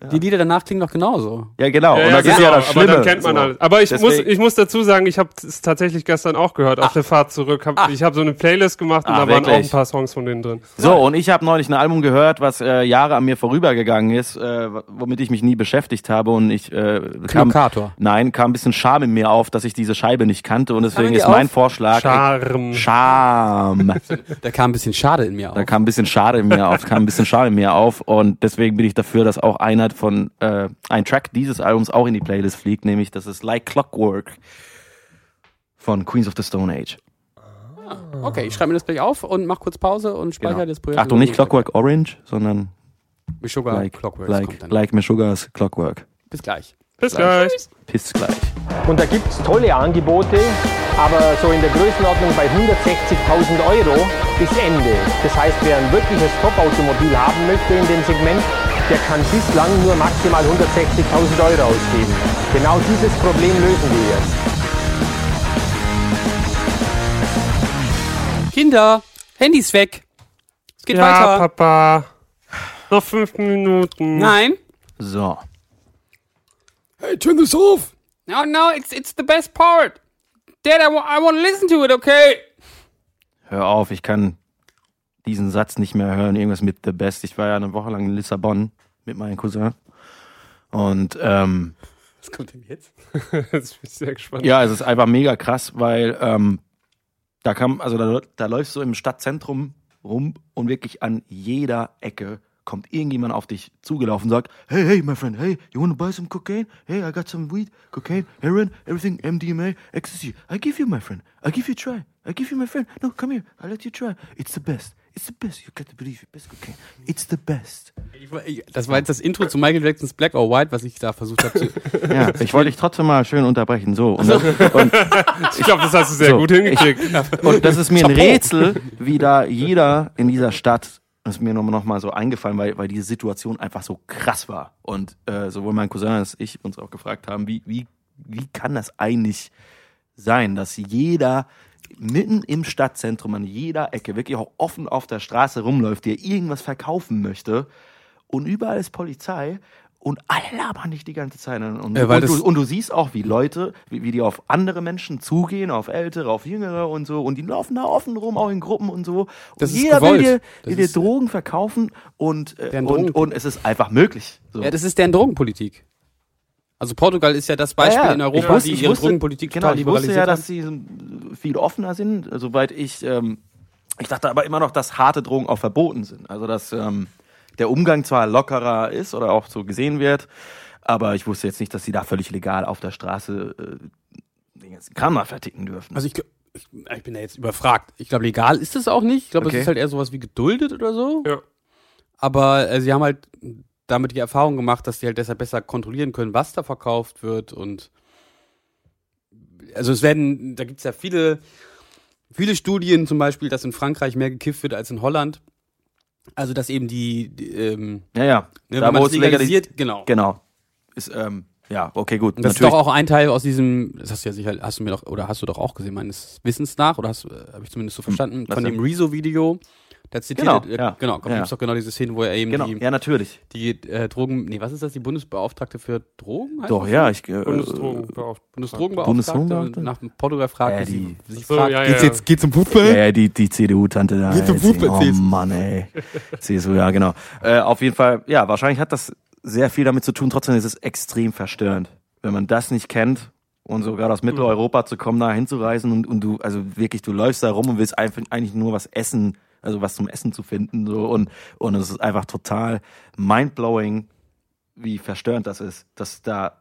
So. Die Lieder danach klingen doch genauso. Ja, genau. Ja, und ja, das ist genau, ja das aber Schlimme. dann kennt man so. alles. Aber ich muss, ich muss dazu sagen, ich habe es tatsächlich gestern auch gehört auf der Fahrt zurück. Hab, Ich habe so eine Playlist gemacht und Ah, da waren auch wirklich? ein paar Songs von denen drin. So, und ich habe neulich ein Album gehört, was äh, Jahre an mir vorübergegangen ist, äh, womit ich mich nie beschäftigt habe und ich äh, kam, nein, kam ein bisschen Scham in mir auf, dass ich diese Scheibe nicht kannte und deswegen ist mein auf? Vorschlag Charme. Scham. Da kam ein bisschen Schade in mir auf. Da kam ein bisschen Schade in mir auf, kam ein bisschen Schade in mir auf und deswegen bin ich dafür, dass auch einer von äh, ein Track dieses Albums auch in die Playlist fliegt, nämlich das ist Like Clockwork von Queens of the Stone Age. Okay, ich schreibe mir das gleich auf und mach kurz Pause und speichere Genau. das Projekt. Achtung, nicht Clockwork Orange, sondern Sugar like, Clockwork like, like Meshuggahs Clockwork. Bis gleich. Bis gleich. Bis gleich. Und da gibt es tolle Angebote, aber so in der Größenordnung bei 160.000 Euro bis Ende. Das heißt, wer ein wirkliches Top-Automobil haben möchte in dem Segment, der kann bislang nur maximal 160.000 Euro ausgeben. Genau dieses Problem lösen wir jetzt. Kinder, Handys weg. Es geht Ja, weiter. Papa. Noch fünf Minuten. Nein. So. Hey, turn this off. No, no, it's it's the best part. Dad, I, I want to listen to it, okay? Hör auf, ich kann diesen Satz nicht mehr hören. Irgendwas mit The Best. Ich war ja eine Woche lang in Lissabon mit meinem Cousin. Und ähm, Was kommt denn jetzt? Jetzt bin ich sehr gespannt. ja, es ist einfach mega krass, weil ähm, da kam, also da, da läufst du im Stadtzentrum rum und wirklich an jeder Ecke kommt irgendjemand auf dich zugelaufen und sagt, hey, hey, my friend, hey, you wanna buy some cocaine? Hey, I got some weed, cocaine, heroin, everything, MDMA, ecstasy. I give you, my friend. I give you a try. I give you, my friend. No, come here. I let you try. It's the best. It's the best. You got to believe it. Best cocaine. It's the best. Ich, ich, das war jetzt das Intro zu Michael Jacksons Black or White, was ich da versucht habe zu. Ja, ich wollte dich trotzdem mal schön unterbrechen. So. Und, und, Ich glaube, das hast du sehr So, gut hingekriegt. und das ist mir ein. Rätsel, wie da jeder in dieser Stadt, das ist mir nochmal noch mal so eingefallen, weil, weil diese Situation einfach so krass war. Und äh, sowohl mein Cousin als ich uns auch gefragt haben, wie, wie, wie kann das eigentlich sein, dass jeder mitten im Stadtzentrum an jeder Ecke wirklich auch offen auf der Straße rumläuft, der irgendwas verkaufen möchte und überall ist Polizei und alle labern dich die ganze Zeit. Und, weil und, du, und du siehst auch, wie Leute, wie, wie die auf andere Menschen zugehen, auf Ältere, auf Jüngere und so und die laufen da offen rum, auch in Gruppen und so. Und Das ist jeder will gewollt. dir, will dir ist- Drogen verkaufen und, äh, und, Drogen- und es ist einfach möglich. So. ja, das ist deren Drogenpolitik. Also Portugal ist ja das Beispiel Ja, ja. in Ich Europa, wusste- die ich ihre wusste- Drogenpolitik genau, total ich wusste ja, liberalisiert dass sie viel offener sind, soweit ich, ähm, ich dachte aber immer noch, dass harte Drogen auch verboten sind. Also, dass ähm, der Umgang zwar lockerer ist oder auch so gesehen wird, aber ich wusste jetzt nicht, dass sie da völlig legal auf der Straße äh, den ganzen Kram mal verticken dürfen. Also ich, ich, ich bin da jetzt überfragt. Ich glaube, legal ist es auch nicht. Ich glaube, Okay. es ist halt eher sowas wie geduldet oder so. Ja. Aber äh, sie haben halt damit die Erfahrung gemacht, dass sie halt deshalb besser kontrollieren können, was da verkauft wird und also es werden, da gibt es ja viele, viele Studien zum Beispiel, dass in Frankreich mehr gekifft wird als in Holland. Also dass eben die, die ähm, ja, ja. ne, da, wo es legalisiert, genau. genau. Ist, ähm, ja, okay, gut. Und das ist doch auch ein Teil aus diesem, das hast du ja sicher, hast du mir doch, oder hast du doch auch gesehen, meines Wissens nach, oder hast, äh, habe ich zumindest so verstanden, Hm, von dem Rezo-Video. Da zitiert, Genau, äh, ja. genau, kommt Ja. doch genau diese Szene, wo er eben genau. die, Ja, natürlich. die äh, Drogen, nee, was ist das, die Bundesbeauftragte für Drogen? heißt Doch, das? ja, ich. Äh, Bundesdrogenbeauftragter. Bundesdrogenbeauftragte Bundesdrogenbeauftragte? nach Portugal fragt, Ja, die, sie sich So, fragt, ja, geht's jetzt, geht's um Fußball? Ja, die, die CDU-Tante da. Geht zum Fußball, oh CSU. Mann, ey. CSU, ja, genau. Äh, auf jeden Fall, ja, wahrscheinlich hat das sehr viel damit zu tun. Trotzdem ist es extrem verstörend. Wenn man das nicht kennt und so gerade aus Mitteleuropa zu kommen, da hinzureisen und, und du, also wirklich, du läufst da rum und willst einfach, eigentlich nur was essen, also was zum Essen zu finden, so, und, und es ist einfach total mindblowing, wie verstörend das ist, dass da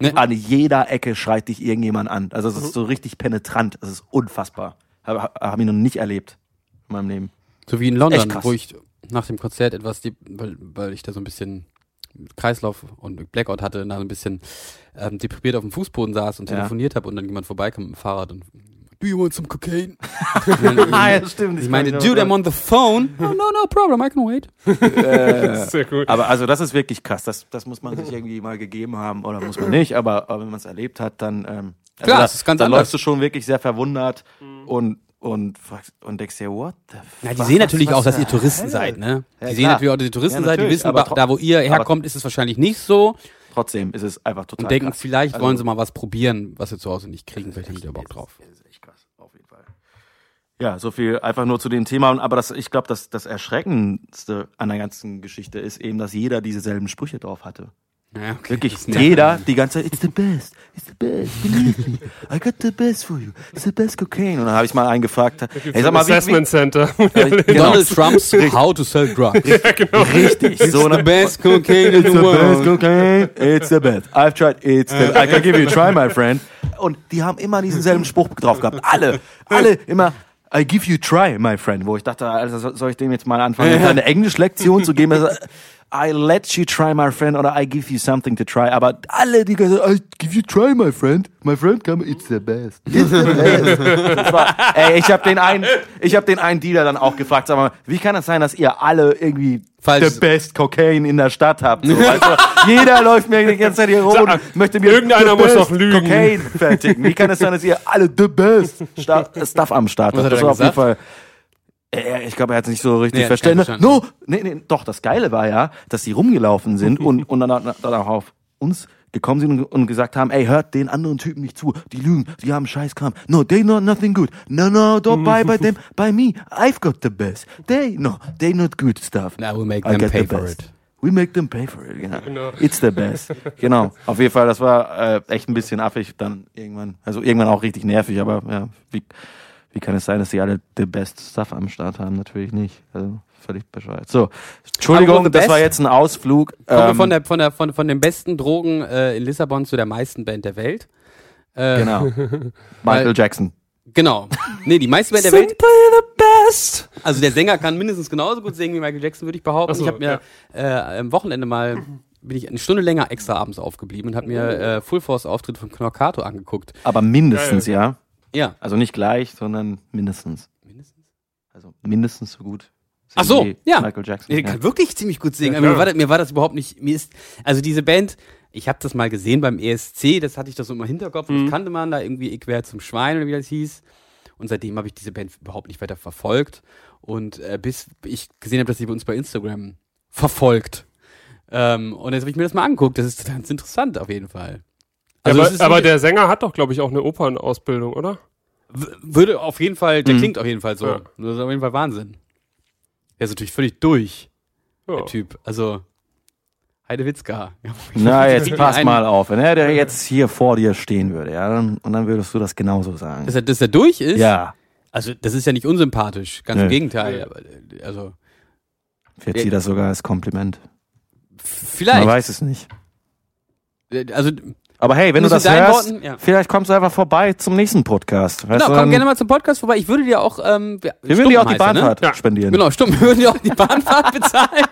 Ne? an jeder Ecke schreit dich irgendjemand an. Also es ist so richtig penetrant. Es ist unfassbar. Habe hab, ich noch nicht erlebt in meinem Leben. So wie in London, wo ich nach dem Konzert etwas, die, weil, weil ich da so ein bisschen Kreislauf und Blackout hatte, da so ein bisschen ähm, deprimiert auf dem Fußboden saß und Ja. telefoniert habe und dann jemand vorbeikam mit dem Fahrrad und Do you want some cocaine? Ah, ja, stimmt. Ich meine, dude, I'm on the phone. Oh, no, no problem, I can wait. Äh, Sehr gut. aber also das ist wirklich krass. Das, das muss man sich irgendwie mal gegeben haben oder muss man nicht. Aber, aber wenn man es erlebt hat, dann ähm, also Klar, da, es ist ganz da anders. läufst du schon wirklich sehr verwundert und und fragst und denkst dir, what the Na, die fuck, sehen natürlich was auch, dass ihr Touristen Hölle? seid, ne? Ja, die sehen klar. natürlich auch, dass ihr Touristen Ja, seid, die wissen, aber da wo ihr herkommt, ist es wahrscheinlich nicht so Trotzdem ist es einfach total und denken, krass. vielleicht Also- wollen sie mal was probieren, was sie zu Hause nicht kriegen, vielleicht haben die da Bock drauf. Das ist echt krass, auf jeden Fall. Ja, so viel einfach nur zu dem Thema. Aber das, ich glaube, das, das Erschreckendste an der ganzen Geschichte ist eben, dass jeder dieselben Sprüche drauf hatte. Ja, okay. Wirklich, jeder die ganze Zeit, it's the best, it's the best, believe me, I got the best for you, it's the best cocaine. Und dann habe ich mal einen gefragt, hey, sag mal, wie, Assessment Center. wie, genau, Donald Trumps How to Sell Drugs. richtig, so the eine, best cocaine in It's the the best world. cocaine. It's the best. I've tried. It's the. I can give you a try, my friend. Und die haben immer diesen selben Spruch drauf gehabt. Alle, alle immer. I give you try, my friend. Wo ich dachte, also so- soll ich dem jetzt mal anfangen, eine Englischlektion zu geben? Also, I let you try, my friend, oder I give you something to try. Aber alle, die gesagt, I give you try, my friend. My friend, come, it's the best. It's the best. Das war, ey, ich habe den einen, ich habe den einen Dealer dann auch gefragt, sag mal, wie kann das sein, dass ihr alle irgendwie Falsch. the best Cocaine in der Stadt habt? So, du? Jeder läuft mir die ganze Zeit hier rum und möchte mir Irgendeiner muss doch lügen. Cocaine fertigen. Wie kann es sein, dass ihr alle the best Stuff am Start Was habt? hat er Das war auf jeden? Fall ich glaube, er hat es nicht so richtig Nee, er verstanden. No, nee, nee, doch, das Geile war ja, dass die rumgelaufen sind und, und dann, auch auf uns gekommen sind und, gesagt haben, ey, hört den anderen Typen nicht zu. Die lügen, die haben scheiß Kram. No, they know nothing good. No, no, don't buy by them, by me. I've got the best. They, no, they not good stuff. Now we'll make I them get pay the for best. it. We make them pay for it, genau. Genau. It's the best. genau. Auf jeden Fall, das war äh, echt ein bisschen affig dann irgendwann. Also irgendwann auch richtig nervig, aber ja, wie, wie kann es sein, dass die alle the best stuff am Start haben? Natürlich nicht. Also völlig bescheuert. So, Entschuldigung, das war jetzt ein Ausflug. Kommen wir Ähm, von, der, von, der, von, von den besten Drogen äh, in Lissabon zu der meisten Band der Welt. Äh, genau. Weil- Michael Jackson. Genau. Nee, die meiste Band der Welt. the best. Also der Sänger kann mindestens genauso gut singen wie Michael Jackson, würde ich behaupten. So, ich habe mir äh, am Wochenende mal bin ich eine Stunde länger extra abends aufgeblieben und habe mir äh, Full Force Auftritt von Knorkato angeguckt. Aber mindestens, ja. Ja. Also nicht gleich, sondern mindestens. Mindestens? Also mindestens so gut. Ach so, wie ja. Michael Jackson. Nee, der ja. kann wirklich ziemlich gut singen. Ja, aber mir, war das, mir war das überhaupt nicht. Mir ist also diese Band. Ich habe das mal gesehen beim ESC. Das hatte ich das so im Hinterkopf. Mhm. Das kannte man da irgendwie. Ich wär zum Schwein oder wie das hieß. Und seitdem habe ich diese Band überhaupt nicht weiter verfolgt. Und äh, bis ich gesehen habe, dass sie bei uns bei Instagram verfolgt. Ähm, und jetzt habe ich mir das mal angeguckt. Das ist ganz interessant auf jeden Fall. Also es aber aber der Sänger hat doch, glaube ich, auch eine Opernausbildung, oder? Würde auf jeden Fall. Der Mhm. klingt auf jeden Fall so. Ja. Das ist auf jeden Fall Wahnsinn. Der ist natürlich völlig durch. Ja. Der Typ. Also Heidewitzka. Ja, Na, jetzt pass mal auf. Wenn er der jetzt hier vor dir stehen würde, ja, dann, und dann würdest du das genauso sagen. Dass er, dass er durch ist? Ja. Also, das ist ja nicht unsympathisch. Ganz im Nö. Gegenteil. Nö. Aber, äh, also, Vielleicht sieht das sogar als Kompliment. f- Man vielleicht. weiß es nicht. Äh, Also, Aber hey, wenn du das hörst, Worten, ja. vielleicht kommst du einfach vorbei zum nächsten Podcast. Weißt genau, du, komm gerne mal zum Podcast vorbei. Ich würde dir auch, ähm, wir würden dir auch die er, Bahnfahrt Ja. spendieren. Ne? Genau, stimmt. Wir würden dir auch die Bahnfahrt bezahlen.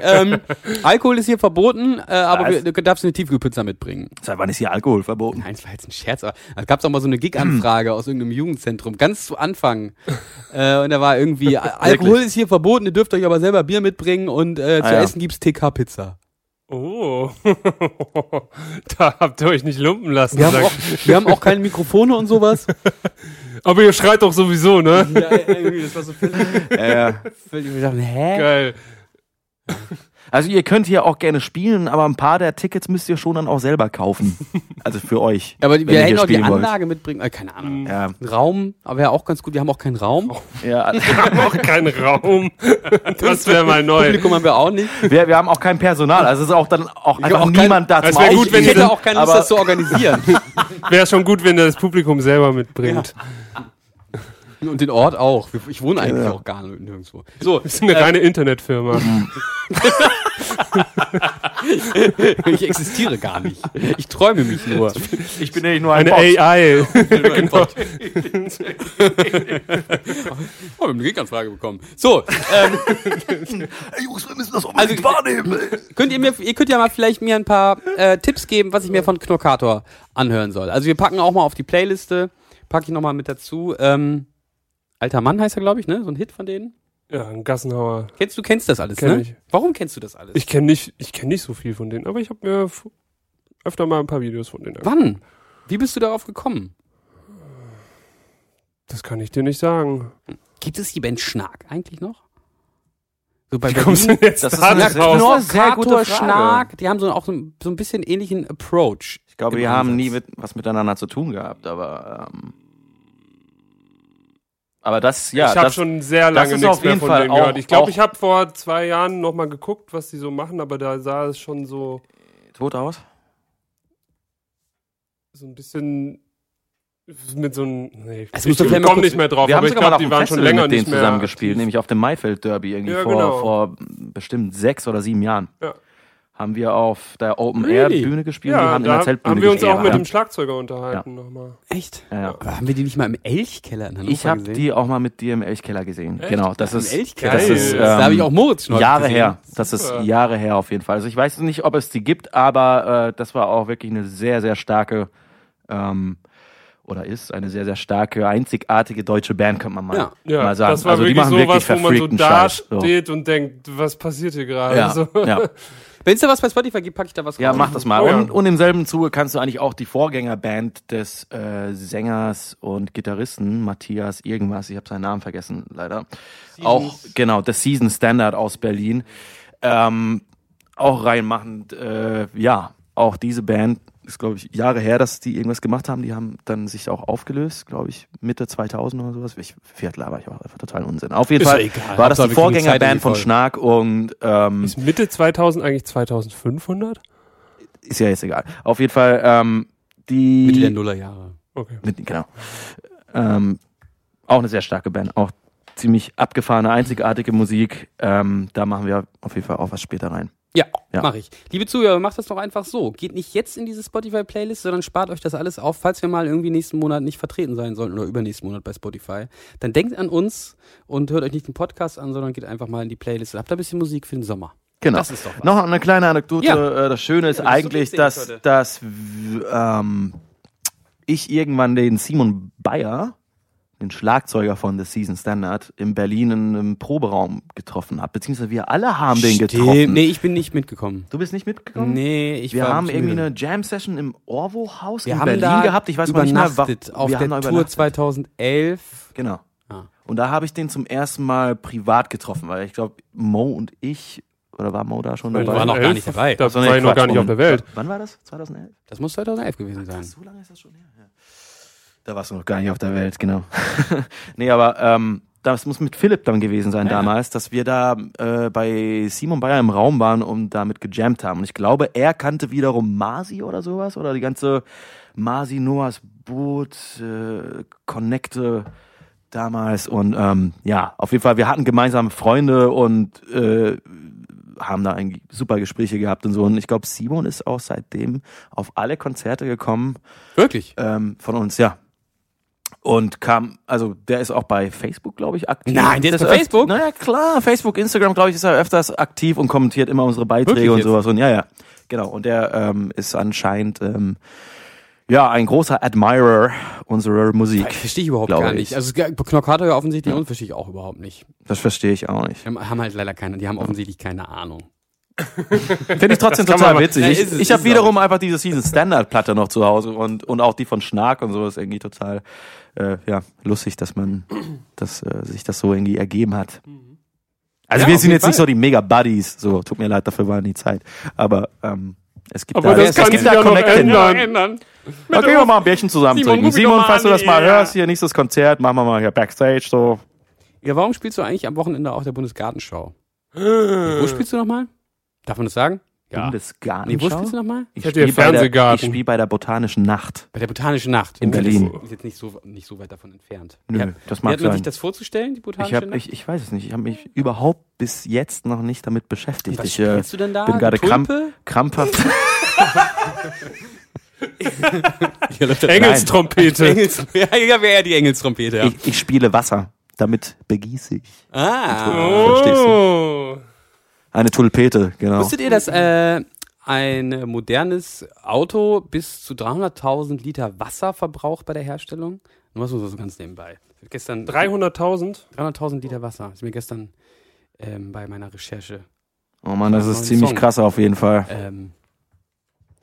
ähm, Alkohol ist hier verboten, äh, aber wir, du darfst eine Tiefkühlpizza mitbringen. Seit wann ist hier Alkohol verboten? Nein, das war jetzt ein Scherz, aber da gab es auch mal so eine Gig-Anfrage aus irgendeinem Jugendzentrum, ganz zu Anfang. äh, und da war irgendwie, Al- Alkohol ist hier verboten, ihr dürft euch aber selber Bier mitbringen und äh, zu Ah, ja. essen gibt's TK-Pizza. Oh. da habt ihr euch nicht lumpen lassen. Wir haben, auch, wir haben auch keine Mikrofone und sowas. Aber ihr schreit doch sowieso, ne? Ja, irgendwie, das war so völlig, Ja. völlig, wir dachten, hä? Geil. Also ihr könnt hier auch gerne spielen, aber ein paar der Tickets müsst ihr schon dann auch selber kaufen. Also für euch. Aber wenn wir hätten auch die wollt. Anlage mitbringen, äh, keine Ahnung. Ja, Ein Raum, aber wäre auch ganz gut, wir haben auch keinen Raum. ja. Wir haben auch keinen Raum. Das wäre mal neu. Publikum haben wir auch nicht. Wir, wir haben auch kein Personal. Also es ist auch dann auch einfach auch kein- niemand da Es zum wär gut, wenn ich hätte auch keine Lust, aber- das zu organisieren. Wäre schon gut, wenn ihr das Publikum selber mitbringt. Und den Ort auch. Ich wohne eigentlich Ja. auch gar nirgendwo. So, Das ist eine reine Internetfirma. ich existiere gar nicht. Ich träume mich nur. Ich bin nämlich nur ein Eine Bot. AI. genau. Oh, wir haben eine Gegenanfrage bekommen. So, ähm, Ey, Jungs, wir müssen das Also, unbedingt wahrnehmen. könnt ihr mir, ihr könnt ja mal vielleicht mir ein paar äh, Tipps geben, was ich mir von Knockator anhören soll. Also wir packen auch mal auf die Playliste, packe ich nochmal mit dazu. Ähm, Alter Mann heißt er, glaube ich, ne? So ein Hit von denen. Ja, ein Gassenhauer. Kennst du kennst das alles, Kenn ne? ich. Warum kennst du das alles? Ich kenne nicht, ich kenne nicht so viel von denen, aber ich habe mir öfter mal ein paar Videos von denen. angeguckt. Wann? Wie bist du darauf gekommen? Das kann ich dir nicht sagen. Gibt es die Band Schnark eigentlich noch? So bei Wie kommst du Berlin? denn jetzt Das da eine sehr- ist eine sehr Knorkator, gute Frage. Schnark, die haben so auch so, ein- so ein bisschen ähnlichen Approach. Ich glaube, wir haben nie mit, was miteinander zu tun gehabt, aber ähm, aber das, ja, ich habe schon sehr lange nichts mehr von Fall denen gehört. auch- Ich glaube, ich habe vor zwei Jahren noch mal geguckt, was die so machen, aber da sah es schon so, tot aus. so ein bisschen mit so einem. Nee, Es ich, ich komme kurz- nicht mehr drauf, wir haben aber ich glaube, die waren schon länger mit denen nicht mehr. zusammen gespielt, nämlich auf dem Maifeld Derby irgendwie Ja, vor, genau. vor bestimmt sechs oder sieben Jahren. Ja. Haben wir auf der Open Really? Air Bühne gespielt, wir Ja, haben in da der Zeltbühne haben wir uns gespielt. auch mit ja. dem Schlagzeuger unterhalten nochmal. Echt? ja, ja. Aber haben wir die nicht mal im Elchkeller in Hannover Ich habe die auch mal mit dir im Elchkeller gesehen. Echt? Genau, das Im ist Elchkeller? das ist ähm, da habe ich auch Moritz schon Jahre gesehen. her. Das ist Super. Jahre her auf jeden Fall. Also ich weiß nicht, ob es die gibt, aber äh, das war auch wirklich eine sehr, sehr starke ähm, oder ist eine sehr, sehr starke, einzigartige deutsche Band, kann man mal, Ja. Ja, mal sagen. das war also die wirklich machen wirklich sowas, wo man so da Scheiß. So. steht und denkt, was passiert hier gerade? Ja, So. ja. Wenn es da was bei Spotify gibt, packe ich da was ja, raus. mach das mal. Oh ja. Und, und im selben Zuge kannst du eigentlich auch die Vorgängerband des äh, Sängers und Gitarristen Matthias irgendwas, ich habe seinen Namen vergessen, leider. Auch genau, The Season Standard aus Berlin. Ähm, auch reinmachen. Äh, ja, auch diese Band ist, glaube ich, Jahre her, dass die irgendwas gemacht haben. Die haben dann sich auch aufgelöst, glaube ich, Mitte 2000 oder sowas. Ich, vielleicht laber ich auch einfach total Unsinn. Auf jeden Ist Fall egal. war das die Vorgängerband von. Schnark und ähm, Ist Mitte 2000 eigentlich 2500? ist ja jetzt egal. Auf jeden Fall ähm, die Mitte der Nullerjahre. Okay. mit, genau. Ähm, auch eine sehr starke Band, auch ziemlich abgefahrene, einzigartige Musik. Ähm, da machen wir auf jeden Fall auch was später rein. Ja, Ja. mache ich. Liebe Zuhörer, macht das doch einfach so. Geht nicht jetzt in diese Spotify-Playlist, sondern spart euch das alles auf, falls wir mal irgendwie nächsten Monat nicht vertreten sein sollten oder übernächsten Monat bei Spotify. Dann denkt an uns und hört euch nicht den Podcast an, sondern geht einfach mal in die Playlist und habt da ein bisschen Musik für den Sommer. Genau. Das ist doch was. Noch eine kleine Anekdote. Ja. Äh, das Schöne ist Ja, das ist so eigentlich, dass, dass ähm, ich irgendwann den Simon Bayer, den Schlagzeuger von The Season Standard, in Berlin in einem Proberaum getroffen habe. Beziehungsweise wir alle haben den Stimmt. getroffen. Nee, ich bin nicht mitgekommen. Du bist nicht mitgekommen? Nee, ich wir war haben irgendwie müde. eine Jam-Session im Orwo-Haus in haben Berlin da gehabt. Ich weiß mal nicht mehr, wa- übernachtet auf wir haben der da Tour übernachtet. 2011. Genau. Ah. Und da habe ich den zum ersten Mal privat getroffen, weil ich glaube, Mo und ich, oder war Mo da schon dabei? waren noch gar nicht dabei. Da Ach war ich noch gar nicht auf der Welt. Wann war das? 2011? Das muss 2011 gewesen sein. So lange ist das schon her. Ja. Da warst du noch gar nicht auf der Welt, genau. nee, aber ähm, das muss mit Philipp dann gewesen sein damals, dass wir da äh, bei Simon Bayer im Raum waren und damit gejammt haben. Und ich glaube, er kannte wiederum Masi oder sowas oder die ganze Masi Noahs Boot äh, Connecte damals und ähm, ja, auf jeden Fall, wir hatten gemeinsame Freunde und äh, haben da eigentlich super Gespräche gehabt und so. Und ich glaube, Simon ist auch seitdem auf alle Konzerte gekommen Wirklich? ähm, von uns, ja. Und kam, also der ist auch bei Facebook, glaube ich, aktiv. Nein, der ist bei Facebook? Naja, klar, Facebook, Instagram, glaube ich, ist er öfters aktiv und kommentiert immer unsere Beiträge Wirklich und jetzt? sowas. Und ja, ja, genau. Und der ähm, ist anscheinend ähm, ja ein großer Admirer unserer Musik. Verstehe ich überhaupt gar ich. nicht. Also Knockator ja offensichtlich und verstehe ich auch überhaupt nicht. Das verstehe ich auch nicht. Haben halt leider keine, die haben offensichtlich keine Ahnung. Finde ich trotzdem total man- witzig. Ja, Ich, ich habe wiederum einfach diese Season Standard Platte noch zu Hause und und auch die von Schnark und so ist irgendwie total äh, ja lustig, dass man dass äh, sich das so irgendwie ergeben hat. Also Ja, wir sind jetzt nicht Fall. so die Mega Buddies, so tut mir leid, dafür war nie Zeit, aber ähm, es gibt Aber da, das es gibt da ja noch Connection. ändern. ändern. Da können wir mal ein Bierchen zusammen Simon, trinken. Simon, falls du das mal ja. hörst, hier nächstes Konzert, machen wir mal hier Backstage so. Ja, warum spielst du eigentlich am Wochenende auf der Bundesgartenschau? Wo spielst du nochmal? Darf man das sagen? Ja. Bundesgartenschau. Nee, wo spielst du nochmal? Ich ihr spiele bei, der- ich spiel bei der Botanischen Nacht. Bei der Botanischen Nacht. In Oh, Berlin. Ist jetzt nicht so, nicht so weit davon entfernt. Nö, ja. das Wie mag hat man sich sein. das vorzustellen, die Botanische Ich, hab, Nacht? ich, ich weiß es nicht. Ich habe mich überhaupt bis jetzt noch nicht damit beschäftigt. Was ich äh, spielst du denn da? bin gerade kramp, krampfhaft. Engelstrompete. Engels, ja, ja, wäre ja die Engelstrompete, ja. ich, ich spiele Wasser. Damit begieße ich. ah. Verstehst du? Eine Tulpete, genau. Wusstet ihr, dass äh, ein modernes Auto bis zu 300.000 Liter Wasser verbraucht bei der Herstellung? Nur so, so ganz nebenbei. Gestern 300.000? 300.000 Liter Wasser. Ist mir gestern ähm, bei meiner Recherche Oh Mann, das ist ziemlich Song. krass auf jeden Fall. ähm,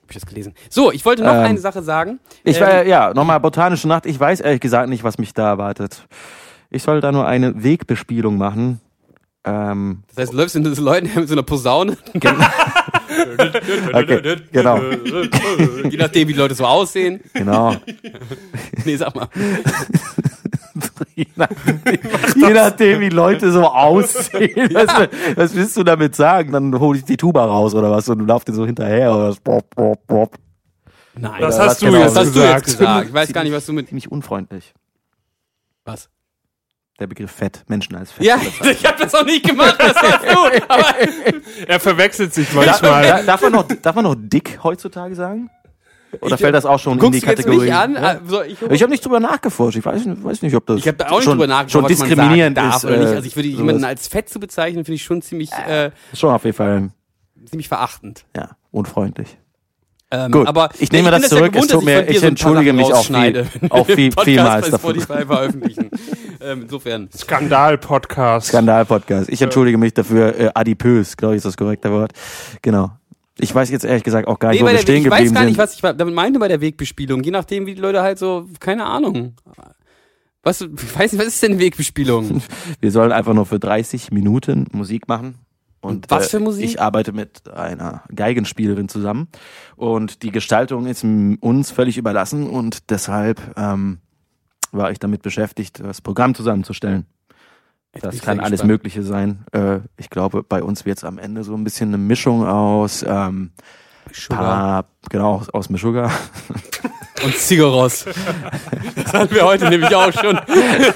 ich das gelesen. So, ich wollte noch Ähm, eine Sache sagen. Ich Ähm, war, ja, nochmal botanische Nacht. Ich weiß ehrlich gesagt nicht, was mich da erwartet. Ich soll da nur eine Wegbespielung machen. Ähm, Das heißt, du läufst in so Leuten mit so einer Posaune, okay, genau, je nachdem, wie die Leute so aussehen. genau. Nee, sag mal. Je nachdem, je nachdem, wie Leute so aussehen. Was, was willst du damit sagen? Dann hole ich die Tuba raus oder was und du laufst dir so hinterher oder was. Bop, bop, bop. Nein, Das Oder hast was du genau, jetzt das hast du gesagt. jetzt gesagt. Ich weiß gar nicht, was du mit. Ziemlich unfreundlich. Was? Der Begriff Fett, Menschen als Fett. Ja, ich habe das auch nicht gemacht, das warst du. Aber Er verwechselt sich Da, manchmal. da, darf, man noch, darf man noch dick heutzutage sagen? Oder Ich- fällt das auch schon in die Kategorie? mich an? Ja. Also, ich Ich habe nicht drüber nachgeforscht. Ich weiß, nicht- weiß nicht, ob das ich da auch nicht schon, drüber nachgedacht, schon was man diskriminierend sagen darf ist. oder nicht. äh, Also ich würde sowas. jemanden als fett zu bezeichnen, finde ich schon ziemlich, äh, schon auf jeden Fall ziemlich verachtend. ja, unfreundlich. Ähm, Gut, aber ich nehme bin das ja zurück. gewohnt, Es tut mir- dir ich so entschuldige mich auch viel- auch viel- vielmals dafür. Ähm, insofern. Skandal-Podcast. Skandal-Podcast. Ich entschuldige mich dafür. Äh, adipös, glaube ich, ist das korrekte Wort. Genau. Ich weiß jetzt ehrlich gesagt auch gar nicht, Nee, wo wir stehen ich weiß geblieben gar nicht, sind. was ich damit meinte bei der Wegbespielung. Je nachdem, wie die Leute halt so, keine Ahnung. Was, ich weiß nicht, was ist denn eine Wegbespielung? Wir sollen einfach nur für 30 Minuten Musik machen. Und, Was äh, für Musik? Ich arbeite mit einer Geigenspielerin zusammen und die Gestaltung ist uns völlig überlassen und deshalb ähm, war ich damit beschäftigt, das Programm zusammenzustellen. Bin Das ich kann alles gespannt. Mögliche sein. Äh, ich glaube, bei uns wird es am Ende so ein bisschen eine Mischung aus ähm, Sugar paar, genau, aus, aus Meshuggah. und Zigaros. Das hatten wir heute nämlich auch schon,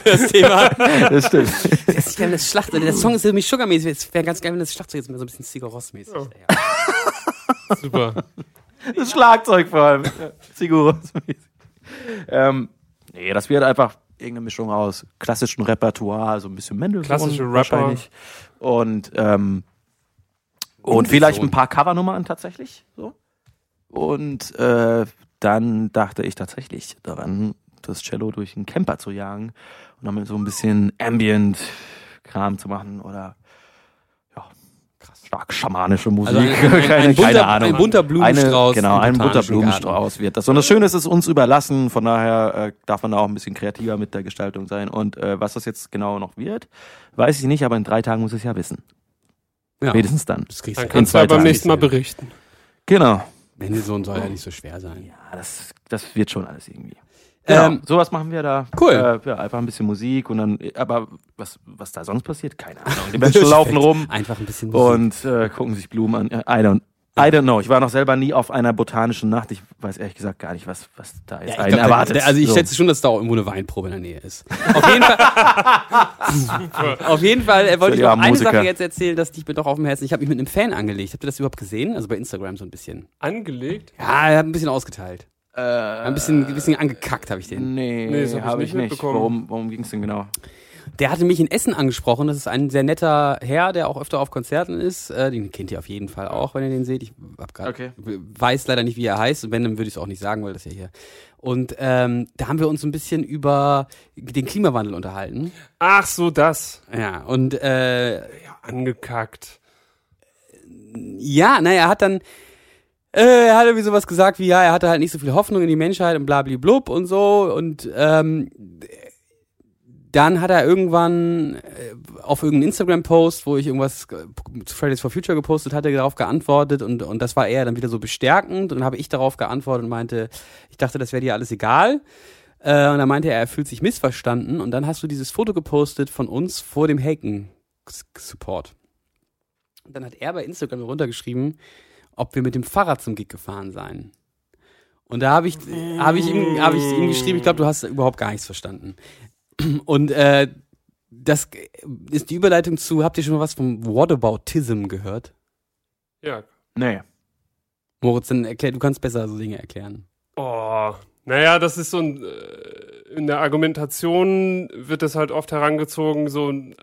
das Thema. Das stimmt. Das, ist ja das Schlacht, der Song ist irgendwie Sugar-mäßig. Es wäre ganz geil, wenn das Schlagzeug jetzt mal so ein bisschen Zigaros-mäßig wäre. Super. Das Schlagzeug vor allem. Siguros. ähm, nee, das wird einfach irgendeine Mischung aus klassischem Repertoire, so ein bisschen Mendelssohn Klassische Rapper. wahrscheinlich. Und, ähm, und vielleicht ein paar Covernummern tatsächlich. So. Und äh, dann dachte ich tatsächlich daran, das Cello durch einen Camper zu jagen und damit so ein bisschen Ambient-Kram zu machen oder ja, krass, stark schamanische Musik. Also ein- ein- ein keine, bunter- keine Ahnung. ein bunter Blumenstrauß Eine, genau, ein bunter Blumenstrauß wird das. Und das Schöne ist, es ist uns überlassen, von daher äh, darf man da auch ein bisschen kreativer mit der Gestaltung sein. Und äh, was das jetzt genau noch wird, weiß ich nicht, aber in drei Tagen muss ich es ja wissen. Ja, Spätestens dann. das kriegst Dann kannst du ja beim nächsten Mal berichten. Genau. Mendelssohn soll ja nicht so schwer sein. Ja, das, das wird schon alles irgendwie. Genau, Ähm, sowas machen wir da. Cool. Äh, ja, einfach ein bisschen Musik und dann, aber was, was da sonst passiert, keine Ahnung. Die Menschen laufen rum Einfach ein bisschen Musik. und äh, gucken sich Blumen an. I don't, I don't know. Ich war noch selber nie auf einer botanischen Nacht. Ich weiß ehrlich gesagt gar nicht, was, was da jetzt Ja, ich einen glaub, erwartet. der- Also ich So. schätze schon, dass da auch irgendwo eine Weinprobe in der Nähe ist. Auf jeden Fall. auf jeden Fall äh, wollte ich noch eine Musiker. Sache jetzt erzählen, dass die mir doch auf dem Herzen. Ich habe mich mit einem Fan angelegt. Habt ihr das überhaupt gesehen? Also bei Instagram so ein bisschen. Angelegt? Ja, er hat ein bisschen ausgeteilt. Äh, Ein bisschen, ein bisschen angekackt habe ich den. Nee, Nee, ich habe nicht ich nicht. mitbekommen. Worum, worum ging es denn genau? Der hatte mich in Essen angesprochen. Das ist ein sehr netter Herr, der auch öfter auf Konzerten ist. Äh, den kennt ihr auf jeden Fall auch, wenn ihr den seht. Ich hab grad, Okay. weiß leider nicht, wie er heißt. Und wenn, dann würde ich es auch nicht sagen, weil das ja hier. Und ähm, da haben wir uns ein bisschen über den Klimawandel unterhalten. Ach so, das. Ja, und äh, Ja, angekackt. ja, naja, er hat dann, äh, er hat irgendwie sowas gesagt wie, ja, er hatte halt nicht so viel Hoffnung in die Menschheit und blub und so und ähm, dann hat er irgendwann äh, auf irgendeinen Instagram-Post, wo ich irgendwas äh, zu Fridays for Future gepostet hatte, darauf geantwortet und, und das war eher dann wieder so bestärkend und dann habe ich darauf geantwortet und meinte, ich dachte, das wäre dir alles egal. Äh, und dann meinte er, er fühlt sich missverstanden und dann hast du dieses Foto gepostet von uns vor dem Haken-Support. Und dann hat er bei Instagram runtergeschrieben, ob wir mit dem Fahrrad zum Gig gefahren seien. Und da habe ich, hab ich, ihm, hab ich ihm geschrieben, ich glaube, du hast überhaupt gar nichts verstanden. Und äh, das ist die Überleitung zu, habt ihr schon mal was vom Whataboutism gehört? Ja. Nee. Moritz, dann erklär, du kannst besser so Dinge erklären. Oh, naja, das ist so ein, äh, in der Argumentation wird das halt oft herangezogen, so ein,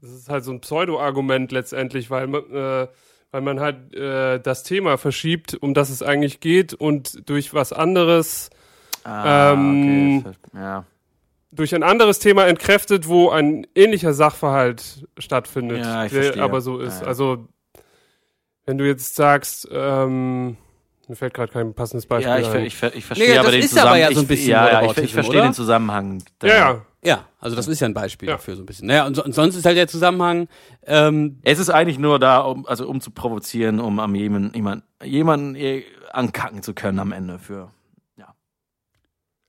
das ist halt so ein Pseudo-Argument letztendlich, weil man, äh, weil man halt äh, das Thema verschiebt, um das es eigentlich geht und durch was anderes, Ah, Ähm, okay. Ja. Durch ein anderes Thema entkräftet, wo ein ähnlicher Sachverhalt stattfindet, Ja, ich der verstehe. aber so ist. Ja, ja. Also, wenn du jetzt sagst, ähm, Mir fällt gerade kein passendes Beispiel Ja, ich, ein. ich, ver- ich verstehe Nee, aber das den ist Zusammenhang. aber ja so ein ich, bisschen ja, ja, ich, ich verstehe oder? den Zusammenhang. da. ja, ja. Ja, also das ist ja ein Beispiel Ja. dafür so ein bisschen. Naja, und, so, und sonst ist halt der Zusammenhang, ähm, Es ist eigentlich nur da, um, also um zu provozieren, um am jemanden, jemand, jemanden eh ankacken zu können am Ende für.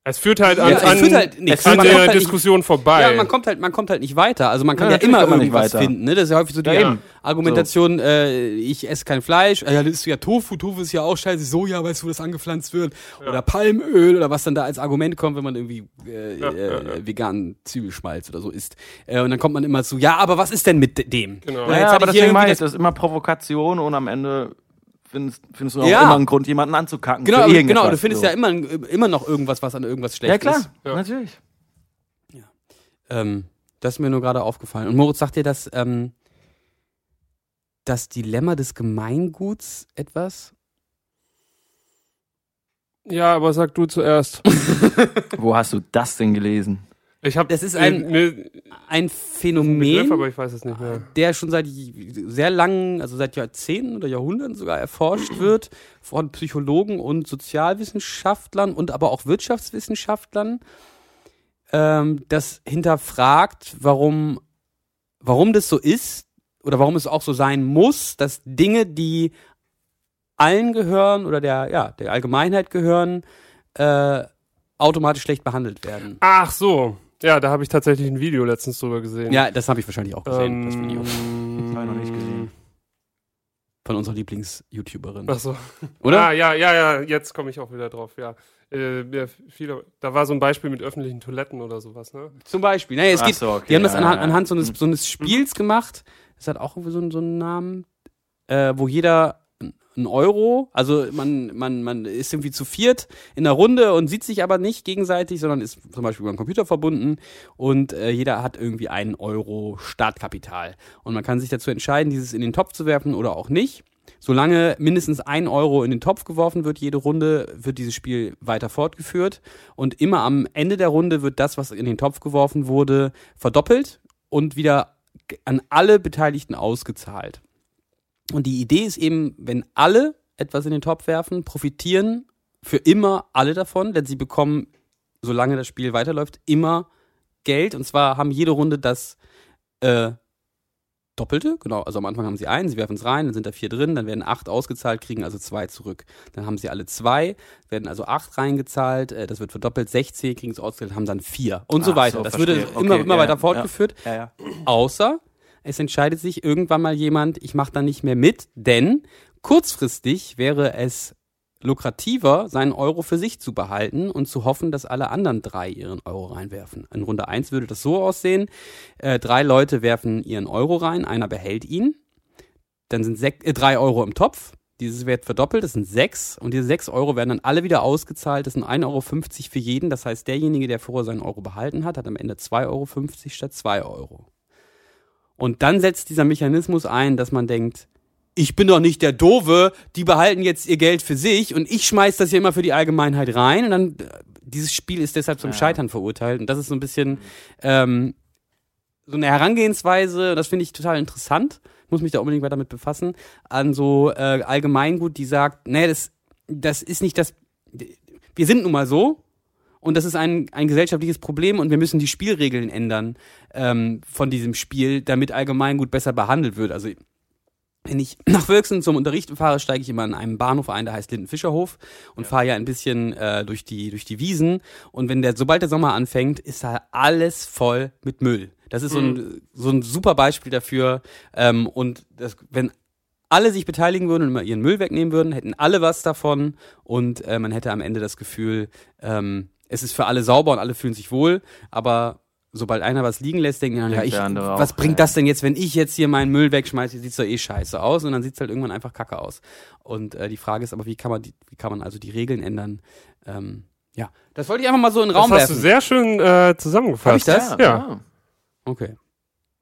Es führt halt an, ja, es an, führt halt nichts. an der halt nicht- Diskussion vorbei. Ja, man kommt halt, man kommt halt nicht weiter. Also man kann Ja, ja, immer nicht irgendwas weiter. finden. Ne? Das ist ja häufig so die Ja. Argumentation, äh, ich esse kein Fleisch, äh, ja, das ist ja Tofu, Tofu ist ja auch scheiße, Soja, weißt du, wo das angepflanzt wird, oder Palmöl oder was dann da als Argument kommt, wenn man irgendwie äh, Ja, äh, ja, ja. veganen Zwiebelschmalz oder so isst. Äh, und dann kommt man immer zu, ja, aber was ist denn mit dem? Genau. Na, Ja, jetzt hatte aber deswegen meine ich, das ist immer Provokation und am Ende findest, findest du auch Ja. immer einen Grund, jemanden anzukacken. Genau, genau, du findest so. ja immer, immer noch irgendwas, was an irgendwas schlecht Ja, klar, ist. Ja. natürlich. Ähm, das ist mir nur gerade aufgefallen. Und Moritz, sagt dir das, ähm, das Dilemma des Gemeinguts etwas? ja, aber sag du zuerst. Wo hast du das denn gelesen? Ich habe Das ist ein- mir, Ein Begriff, Phänomen, aber ich weiß es nicht mehr. der schon seit sehr langen, also seit Jahrzehnten oder Jahrhunderten sogar erforscht wird von Psychologen und Sozialwissenschaftlern und aber auch Wirtschaftswissenschaftlern, ähm, das hinterfragt, warum, warum das so ist oder warum es auch so sein muss, dass Dinge, die allen gehören oder der, ja, der Allgemeinheit gehören, äh, automatisch schlecht behandelt werden. Ach so. Ja, da habe ich tatsächlich ein Video letztens drüber gesehen. Ja, das habe ich wahrscheinlich auch gesehen, das Video. Ähm, hab ich noch nicht gesehen. Von unserer Lieblings-YouTuberin. Ach so. Oder? Ah, ja, ja, ja, jetzt komme ich auch wieder drauf, ja. Äh, ja, viele, da war so ein Beispiel mit öffentlichen Toiletten oder sowas, ne? Zum Beispiel. Naja, es Ach geht, so, okay, die haben das ja, anhand, ja. anhand so, eines, so eines Spiels gemacht. Das hat auch irgendwie so, einen- so einen Namen, äh, wo jeder ein Euro, also man, man, man ist irgendwie zu viert in der Runde und sieht sich aber nicht gegenseitig, sondern ist zum Beispiel über den Computer verbunden und äh, jeder hat irgendwie einen Euro Startkapital. Und man kann sich dazu entscheiden, dieses in den Topf zu werfen oder auch nicht. Solange mindestens ein Euro in den Topf geworfen wird, jede Runde, wird dieses Spiel weiter fortgeführt. Und immer am Ende der Runde wird das, was in den Topf geworfen wurde, verdoppelt und wieder an alle Beteiligten ausgezahlt. Und die Idee ist eben, wenn alle etwas in den Topf werfen, profitieren für immer alle davon, denn sie bekommen, solange das Spiel weiterläuft, immer Geld. Und zwar haben jede Runde das äh, Doppelte, genau. Also am Anfang haben sie einen, sie werfen es rein, dann sind da vier drin, dann werden acht ausgezahlt, kriegen also zwei zurück. Dann haben sie alle zwei, werden also acht reingezahlt, äh, das wird verdoppelt, 16 kriegen es ausgezahlt, haben dann vier und so Ach weiter. so, das verstehe. würde immer, Okay, immer ja, weiter fortgeführt. Ja, ja. Außer es entscheidet sich irgendwann mal jemand, ich mache da nicht mehr mit, denn kurzfristig wäre es lukrativer, seinen Euro für sich zu behalten und zu hoffen, dass alle anderen drei ihren Euro reinwerfen. In Runde eins würde das so aussehen, äh, drei Leute werfen ihren Euro rein, einer behält ihn, dann sind sek äh, drei Euro im Topf, dieses wird verdoppelt, das sind sechs. Und diese sechs Euro werden dann alle wieder ausgezahlt, das sind 1,50 Euro für jeden, das heißt derjenige, der vorher seinen Euro behalten hat, hat am Ende 2,50 Euro statt 2 Euro. Und dann setzt dieser Mechanismus ein, dass man denkt, ich bin doch nicht der Dove, die behalten jetzt ihr Geld für sich und ich schmeiß das ja immer für die Allgemeinheit rein und dann, äh, dieses Spiel ist deshalb zum. Scheitern verurteilt. Und das ist so ein bisschen ähm, so eine Herangehensweise, das finde ich total interessant, muss mich da unbedingt weiter damit befassen, an so äh, Allgemeingut, die sagt, nee, das, das ist nicht das, wir sind nun mal so und das ist ein, ein gesellschaftliches Problem und wir müssen die Spielregeln ändern ähm, von diesem Spiel, damit Allgemeingut besser behandelt wird. Also wenn ich nach Wölksen zum Unterrichten fahre, steige ich immer in einem Bahnhof ein, der heißt Lindenfischerhof und fahre ja ein bisschen äh, durch die durch die Wiesen und wenn der sobald der Sommer anfängt, ist da alles voll mit Müll. Das ist so ein so ein super Beispiel dafür ähm, und das, wenn alle sich beteiligen würden und immer ihren Müll wegnehmen würden, hätten alle was davon und äh, man hätte am Ende das Gefühl, ähm, es ist für alle sauber und alle fühlen sich wohl, aber sobald einer was liegen lässt, denken die anderen, ja, Denkt ich, der andere was auch, bringt ja. das denn jetzt, wenn ich jetzt hier meinen Müll wegschmeiße, sieht's doch eh scheiße aus und dann sieht's halt irgendwann einfach kacke aus. Und äh, die Frage ist aber, wie kann man die, wie kann man also die Regeln ändern? Ähm, ja, das wollte ich einfach mal so in den Raum das hast du werfen. sehr schön äh, zusammengefasst. Hab ich das? Ja. Okay,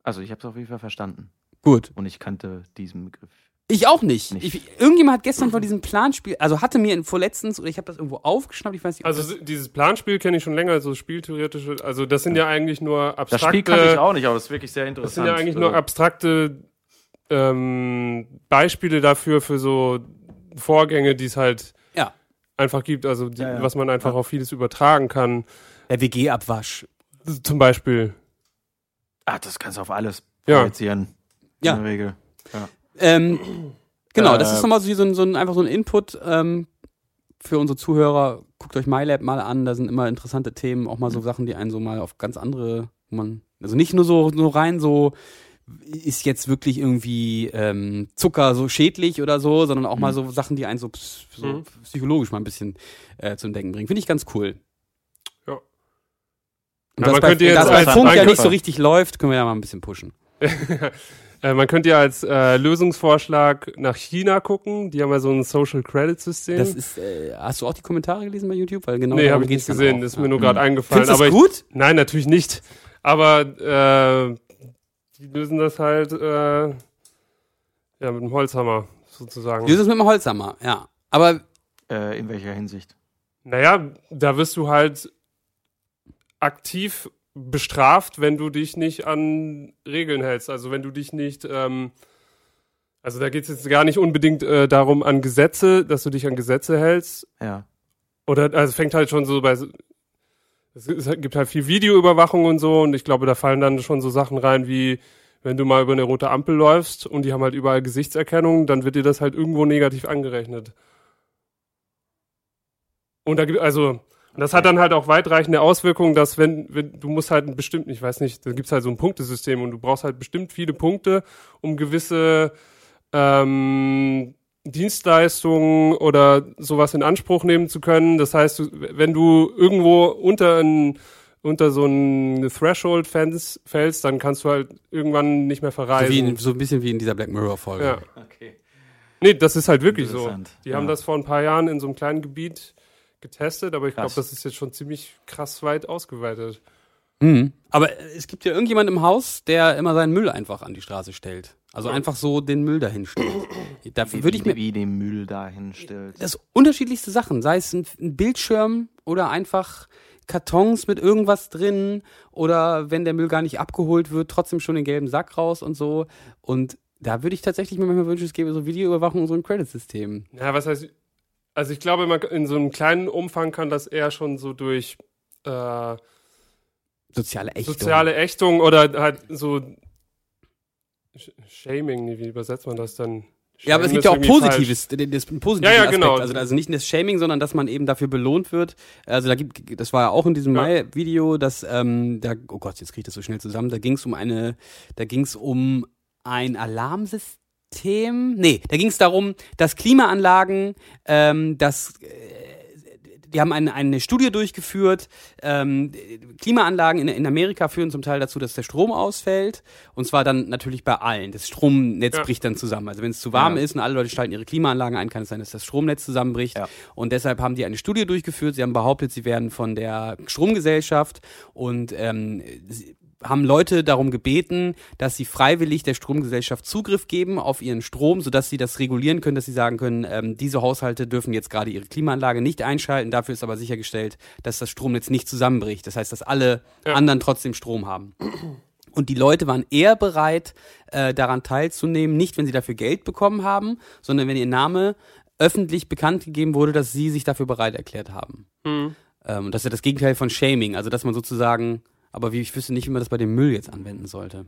Also ich habe es auf jeden Fall verstanden. gut. Und ich kannte diesen Begriff. Ich auch nicht. Nicht. Ich, irgendjemand hat gestern von diesem Planspiel, also hatte mir in vorletztens oder ich habe das irgendwo aufgeschnappt, ich weiß nicht, Also das, dieses Planspiel kenne ich schon länger, so spieltheoretische, also das sind ja eigentlich nur Das abstrakte, Spiel kannte ich auch nicht, aber das ist wirklich sehr das interessant. sind ja eigentlich nur Also, abstrakte ähm, Beispiele dafür für so Vorgänge, die es halt einfach gibt, also die, Ja, ja. was man einfach auf vieles übertragen kann. Der WG-Abwasch. Zum Beispiel. Ah, das kannst du auf alles Ja. projizieren. Ja. In der Regel. Ähm, genau, das Äh, ist nochmal so, so, ein, so ein, einfach so ein Input ähm, für unsere Zuhörer. Guckt euch MyLab mal an, da sind immer interessante Themen, auch mal so Sachen, die einen so mal auf ganz andere, man, also nicht nur so, so rein so, ist jetzt wirklich irgendwie ähm, Zucker so schädlich oder so, sondern auch mal so Sachen, die einen so, so Mhm. psychologisch mal ein bisschen äh, zum Denken bringen. Finde ich ganz cool. Ja. Und Ja, das man bei, könnte jetzt das bei Funk ja nicht so richtig läuft, können wir ja mal ein bisschen pushen. Äh, man könnte ja als äh, Lösungsvorschlag nach China gucken. Die haben ja so ein Social Credit System. Das ist, äh, hast du auch die Kommentare gelesen bei YouTube? Weil genau nee, habe ich nicht gesehen. ist Ja. mir nur gerade eingefallen. Findest du aber das gut? Ich, nein, natürlich nicht. Aber äh, die lösen das halt äh, ja, mit dem Holzhammer sozusagen. Du ist es mit dem Holzhammer, ja. Aber Äh, in welcher Hinsicht? Naja, da wirst du halt aktiv bestraft, wenn du dich nicht an Regeln hältst. Also wenn du dich nicht, ähm, also da geht es jetzt gar nicht unbedingt äh, darum an Gesetze, dass du dich an Gesetze hältst. Ja. Oder also es fängt halt schon so bei es gibt halt viel Videoüberwachung und so und ich glaube, da fallen dann schon so Sachen rein wie wenn du mal über eine rote Ampel läufst und die haben halt überall Gesichtserkennung, dann wird dir das halt irgendwo negativ angerechnet. Und da gibt also und das hat dann halt auch weitreichende Auswirkungen, dass wenn, wenn du musst halt ein bestimmt, ich weiß nicht, da gibt's halt so ein Punktesystem und du brauchst halt bestimmt viele Punkte, um gewisse ähm, Dienstleistungen oder sowas in Anspruch nehmen zu können. Das heißt, wenn du irgendwo unter ein, unter so ein Threshold fällst, fällst, dann kannst du halt irgendwann nicht mehr so, verreisen. wie in, so ein bisschen wie in dieser Black Mirror-Folge. ja. Okay. Nee, das ist halt wirklich so. Interessant. Die haben Ja. das vor ein paar Jahren in so einem kleinen Gebiet getestet, aber ich glaube, das ist jetzt schon ziemlich krass weit ausgeweitet. Mhm. Aber äh, es gibt ja irgendjemand im Haus, der immer seinen Müll einfach an die Straße stellt. Also einfach so den Müll dahin stellt. Da Wie, würde ich mir wie den Müll dahin stellt. das unterschiedlichste Sachen, sei es ein, ein Bildschirm oder einfach Kartons mit irgendwas drin oder wenn der Müll gar nicht abgeholt wird, trotzdem schon den gelben Sack raus und so. Und da würde ich tatsächlich mir manchmal wünschen, es gäbe so Videoüberwachung und so ein Credit-System. Ja, was heißt, also ich glaube, man, in so einem kleinen Umfang kann das eher schon so durch äh, Soziale Ächtung. soziale Ächtung oder halt so Sh- Shaming, wie übersetzt man das dann? Ja, aber es Shaming gibt ja auch Positives, das, das positiven Ja, ja, Aspekt. genau. Also, also nicht das Shaming, sondern dass man eben dafür belohnt wird. Also da gibt, das war ja auch in diesem Ja. Mai-Video, dass ähm, da, oh Gott, jetzt kriege ich das so schnell zusammen. Da ging es um eine, da ging es um ein Alarmsystem. Nee, da ging es darum, dass Klimaanlagen, ähm, das die haben eine, eine Studie durchgeführt. Ähm, Klimaanlagen in, in Amerika führen zum Teil dazu, dass der Strom ausfällt. Und zwar dann natürlich bei allen. Das Stromnetz Ja. bricht dann zusammen. Also wenn es zu warm Ja. ist und alle Leute schalten ihre Klimaanlagen ein, kann es sein, dass das Stromnetz zusammenbricht. Ja. Und deshalb haben die eine Studie durchgeführt. Sie haben behauptet, sie werden von der Stromgesellschaft und ähm, sie haben Leute darum gebeten, dass sie freiwillig der Stromgesellschaft Zugriff geben auf ihren Strom, sodass sie das regulieren können, dass sie sagen können, ähm, diese Haushalte dürfen jetzt gerade ihre Klimaanlage nicht einschalten. Dafür ist aber sichergestellt, dass das Stromnetz nicht zusammenbricht. Das heißt, dass alle Ja. anderen trotzdem Strom haben. Und die Leute waren eher bereit, äh, daran teilzunehmen, nicht wenn sie dafür Geld bekommen haben, sondern wenn ihr Name öffentlich bekannt gegeben wurde, dass sie sich dafür bereit erklärt haben. Mhm. Ähm, und das ist ja das Gegenteil von Shaming, also dass man sozusagen, aber wie ich wüsste nicht, wie man das bei dem Müll jetzt anwenden sollte.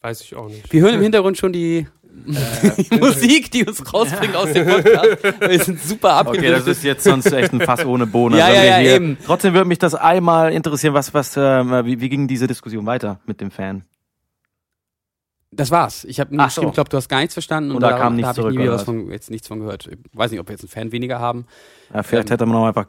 Weiß ich auch nicht. Wir hören im Hintergrund schon die, die Musik, die uns rausbringt aus dem Podcast. Wir sind super Okay, das ist jetzt sonst echt ein Fass ohne Bohnen. Ja, Also ja, ja, hier- eben. Trotzdem würde mich das einmal interessieren, was, was, ähm, wie, wie ging diese Diskussion weiter mit dem Fan? Das war's. Ich habe Ach geschrieben, so. ich glaube, du hast gar nichts verstanden. Und da kam da nichts habe ich zurück, nie oder was was? von, jetzt nichts von gehört. Ich weiß nicht, ob wir jetzt einen Fan weniger haben. Ja, vielleicht Ähm. hätte man auch einfach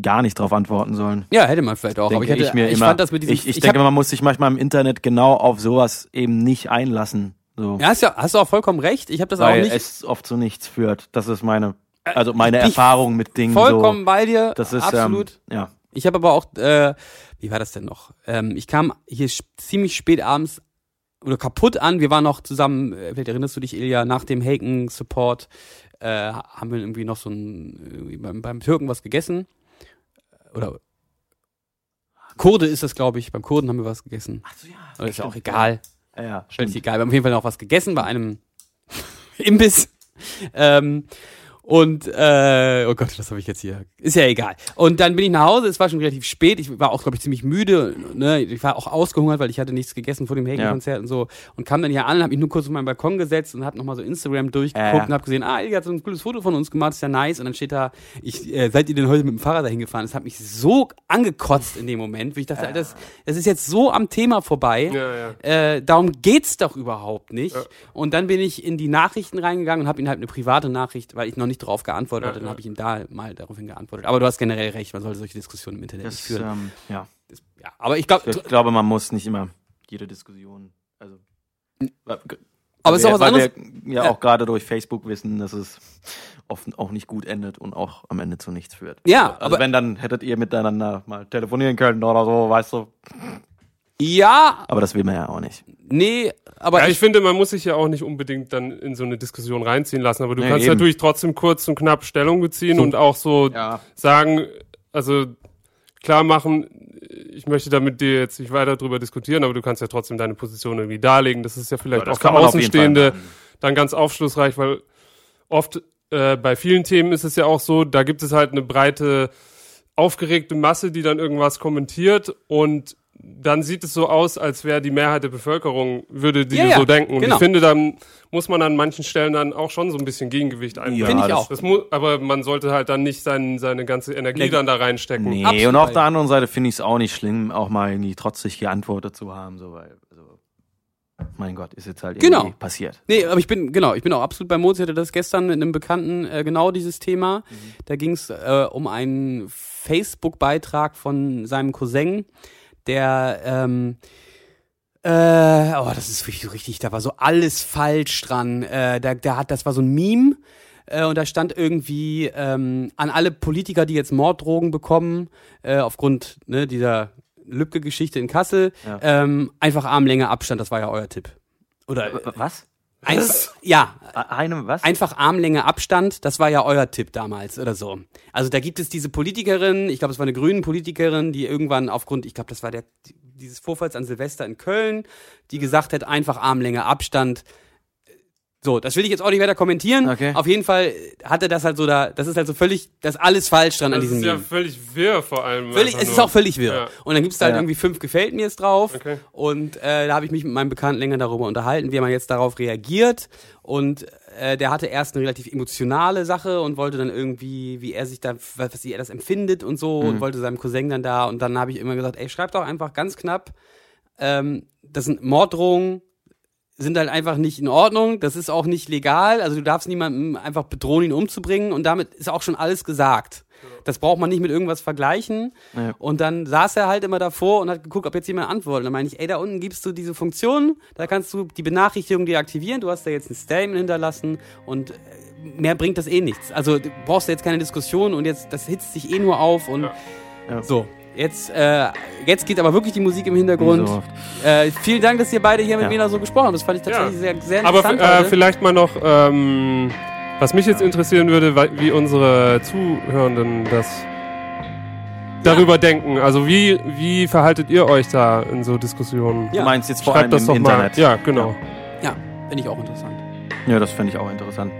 gar nicht drauf antworten sollen. Ja, hätte man vielleicht auch. Denke aber ich, hätte, ich mir ich immer. fand das mit diesem. ich, ich, hab- denke, man muss sich manchmal im Internet genau auf sowas eben nicht einlassen. So. Ja, hast, ja, hast du auch vollkommen recht. Ich habe das auch weil nicht es oft zu nichts führt. Das ist meine, also meine ich Erfahrung mit Dingen vollkommen so. bei dir. Das ist absolut. Ähm, ja. Ich habe aber auch, äh, wie war das denn noch? Ähm, ich kam hier ziemlich spät abends oder kaputt an. Wir waren noch zusammen, äh, vielleicht erinnerst du dich, Ilja, nach dem Haken-Support äh, haben wir irgendwie noch so ein, beim, beim Türken was gegessen. Oder Kurde ist das, glaube ich. Beim Kurden haben wir was gegessen. Ach so, ja. Ist ja auch egal. Ja, ja, stimmt. egal. Wir haben auf jeden Fall noch was gegessen bei einem Imbiss. Ähm, Und, äh, oh Gott, was habe ich jetzt hier? Ist ja egal. Und dann bin ich nach Hause, es war schon relativ spät, ich war auch, glaube ich, ziemlich müde, ne? ich war auch ausgehungert, weil ich hatte nichts gegessen vor dem Hagen-Konzert und so. Und kam dann hier an, habe mich nur kurz auf meinen Balkon gesetzt und habe nochmal so Instagram durchgeguckt Ja, ja. und habe gesehen, ah, Ilja hat so ein cooles Foto von uns gemacht, ist ja nice. Und dann steht da, ich, äh, seid ihr denn heute mit dem Fahrrad dahin gefahren? Das hat mich so angekotzt in dem Moment, wie ich dachte, Alter, das, das ist jetzt so am Thema vorbei. Ja, ja. Äh, darum geht's doch überhaupt nicht. Und dann bin ich in die Nachrichten reingegangen und habe ihm halt eine private Nachricht, weil ich noch nicht darauf geantwortet hatte, dann habe ich ihm da mal daraufhin geantwortet. Aber du hast generell recht, man sollte solche Diskussionen im Internet nicht Das, führen. ähm, ja. ja, aber ich glaube, Ich glaube, man muss nicht immer jede Diskussion, also. aber es ist auch was weil anderes. Wir ja, Ja. auch gerade durch Facebook wissen, dass es oft auch nicht gut endet und auch am Ende zu nichts führt. Ja, also aber- wenn dann hättet ihr miteinander mal telefonieren können oder so, weißt du. Ja, Aber das will man ja auch nicht. nee, aber Ja, ich, ich finde, man muss sich ja auch nicht unbedingt dann in so eine Diskussion reinziehen lassen, aber du Nee, kannst eben. natürlich trotzdem kurz und knapp Stellung beziehen und auch so Ja. sagen, also klar machen, ich möchte da mit dir jetzt nicht weiter drüber diskutieren, aber du kannst ja trotzdem deine Position irgendwie darlegen. Das ist ja vielleicht Ja, auch für Außenstehende dann ganz aufschlussreich, weil oft äh, bei vielen Themen ist es ja auch so, da gibt es halt eine breite, aufgeregte Masse, die dann irgendwas kommentiert und dann sieht es so aus, als wäre die Mehrheit der Bevölkerung, würde die Ja, ja, so denken. Und genau. ich finde, dann muss man an manchen Stellen dann auch schon so ein bisschen Gegengewicht einbringen. Finde ich das- auch. Das mu aber man sollte halt dann nicht sein, seine ganze Energie Nee. dann da reinstecken. Nee, Absolut. und auf der anderen Seite finde ich es auch nicht schlimm, auch mal irgendwie trotzig geantwortet zu haben, so weil, also, mein Gott, ist jetzt halt irgendwie Genau. passiert. Nee, aber ich bin, genau, ich bin auch absolut bei Mozi, hatte das gestern mit einem Bekannten äh, genau dieses Thema. Da ging es äh, um einen Facebook-Beitrag von seinem Cousin, der, ähm, äh, oh, das ist richtig, richtig, da war so alles falsch dran. Äh, der, der hat, das war so ein Meme. Äh, und da stand irgendwie ähm, an alle Politiker, die jetzt Morddrogen bekommen, äh, aufgrund ne, dieser Lübcke-Geschichte in Kassel, Ja. ähm, einfach Armlänge Abstand, das war ja euer Tipp. Oder Was? Einfach, ja, Einem, was? einfach Armlänge Abstand, das war ja euer Tipp damals oder so. Also da gibt es diese Politikerin, ich glaube, es war eine grüne Politikerin, die irgendwann aufgrund, ich glaube, das war der dieses Vorfalls an Silvester in Köln, die gesagt hat, einfach Armlänge Abstand. So, das will ich jetzt auch nicht weiter kommentieren. Okay. Auf jeden Fall hatte das halt so da, das ist halt so völlig, das ist alles falsch dran an Das diesem ist ja Meme. völlig wirr vor allem. Völlig, es ist auch völlig wirr. Ja. Und dann gibt's da halt Ja. irgendwie fünf gefällt mir's drauf. Okay. Und äh, da habe ich mich mit meinem Bekannten länger darüber unterhalten, wie man jetzt darauf reagiert. Und äh, der hatte erst eine relativ emotionale Sache und wollte dann irgendwie, wie er sich da, was, was er das empfindet und so, und wollte seinem Cousin dann da. Und dann habe ich immer gesagt, ey, schreib doch einfach ganz knapp, ähm, das sind Morddrohungen, sind halt einfach nicht in Ordnung. Das ist auch nicht legal. Also du darfst niemandem einfach bedrohen, ihn umzubringen. Und damit ist auch schon alles gesagt. Das braucht man nicht mit irgendwas vergleichen. Ja. Und dann saß er halt immer davor und hat geguckt, ob jetzt jemand antwortet. Und dann meine ich, ey, da unten gibst du diese Funktion, da kannst du die Benachrichtigung deaktivieren. Du hast da jetzt ein Statement hinterlassen und äh, mehr bringt das eh nichts. Also du brauchst da jetzt keine Diskussion und jetzt, das hitzt sich eh nur auf und Ja. so. Jetzt, äh, jetzt geht aber wirklich die Musik im Hintergrund. So. Äh, vielen Dank, dass ihr beide hier mit Ja. mir so gesprochen habt. Das fand ich tatsächlich Ja. sehr, sehr Aber interessant. äh, heute. vielleicht mal noch, ähm, was mich jetzt interessieren würde, wie unsere Zuhörenden das darüber denken. Also wie, wie verhaltet ihr euch da in so Diskussionen? Ja. Du meinst jetzt vor Schreibt allem das im doch Internet. mal. Ja, genau. ja, finde ich auch interessant. Ja, das fände ich auch interessant.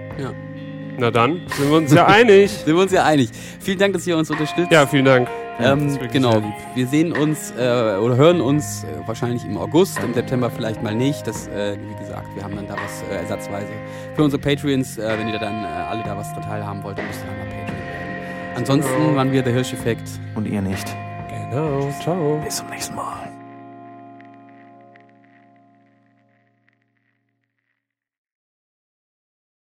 Na dann sind wir uns ja einig. Sind wir uns ja einig. Vielen Dank, dass ihr uns unterstützt. Ja, vielen Dank. Ähm, genau, wir sehen uns äh, oder hören uns äh, wahrscheinlich im August, im September vielleicht mal nicht. Das, äh, wie gesagt, wir haben dann da was äh, ersatzweise für unsere Patreons. Äh, wenn ihr da dann äh, alle da was dran teilhaben wollt, dann müsst ihr dann mal Patreon werden. Ansonsten Genau. waren wir der Hirscheffekt. Und ihr nicht. Genau. Ciao. Bis zum nächsten Mal.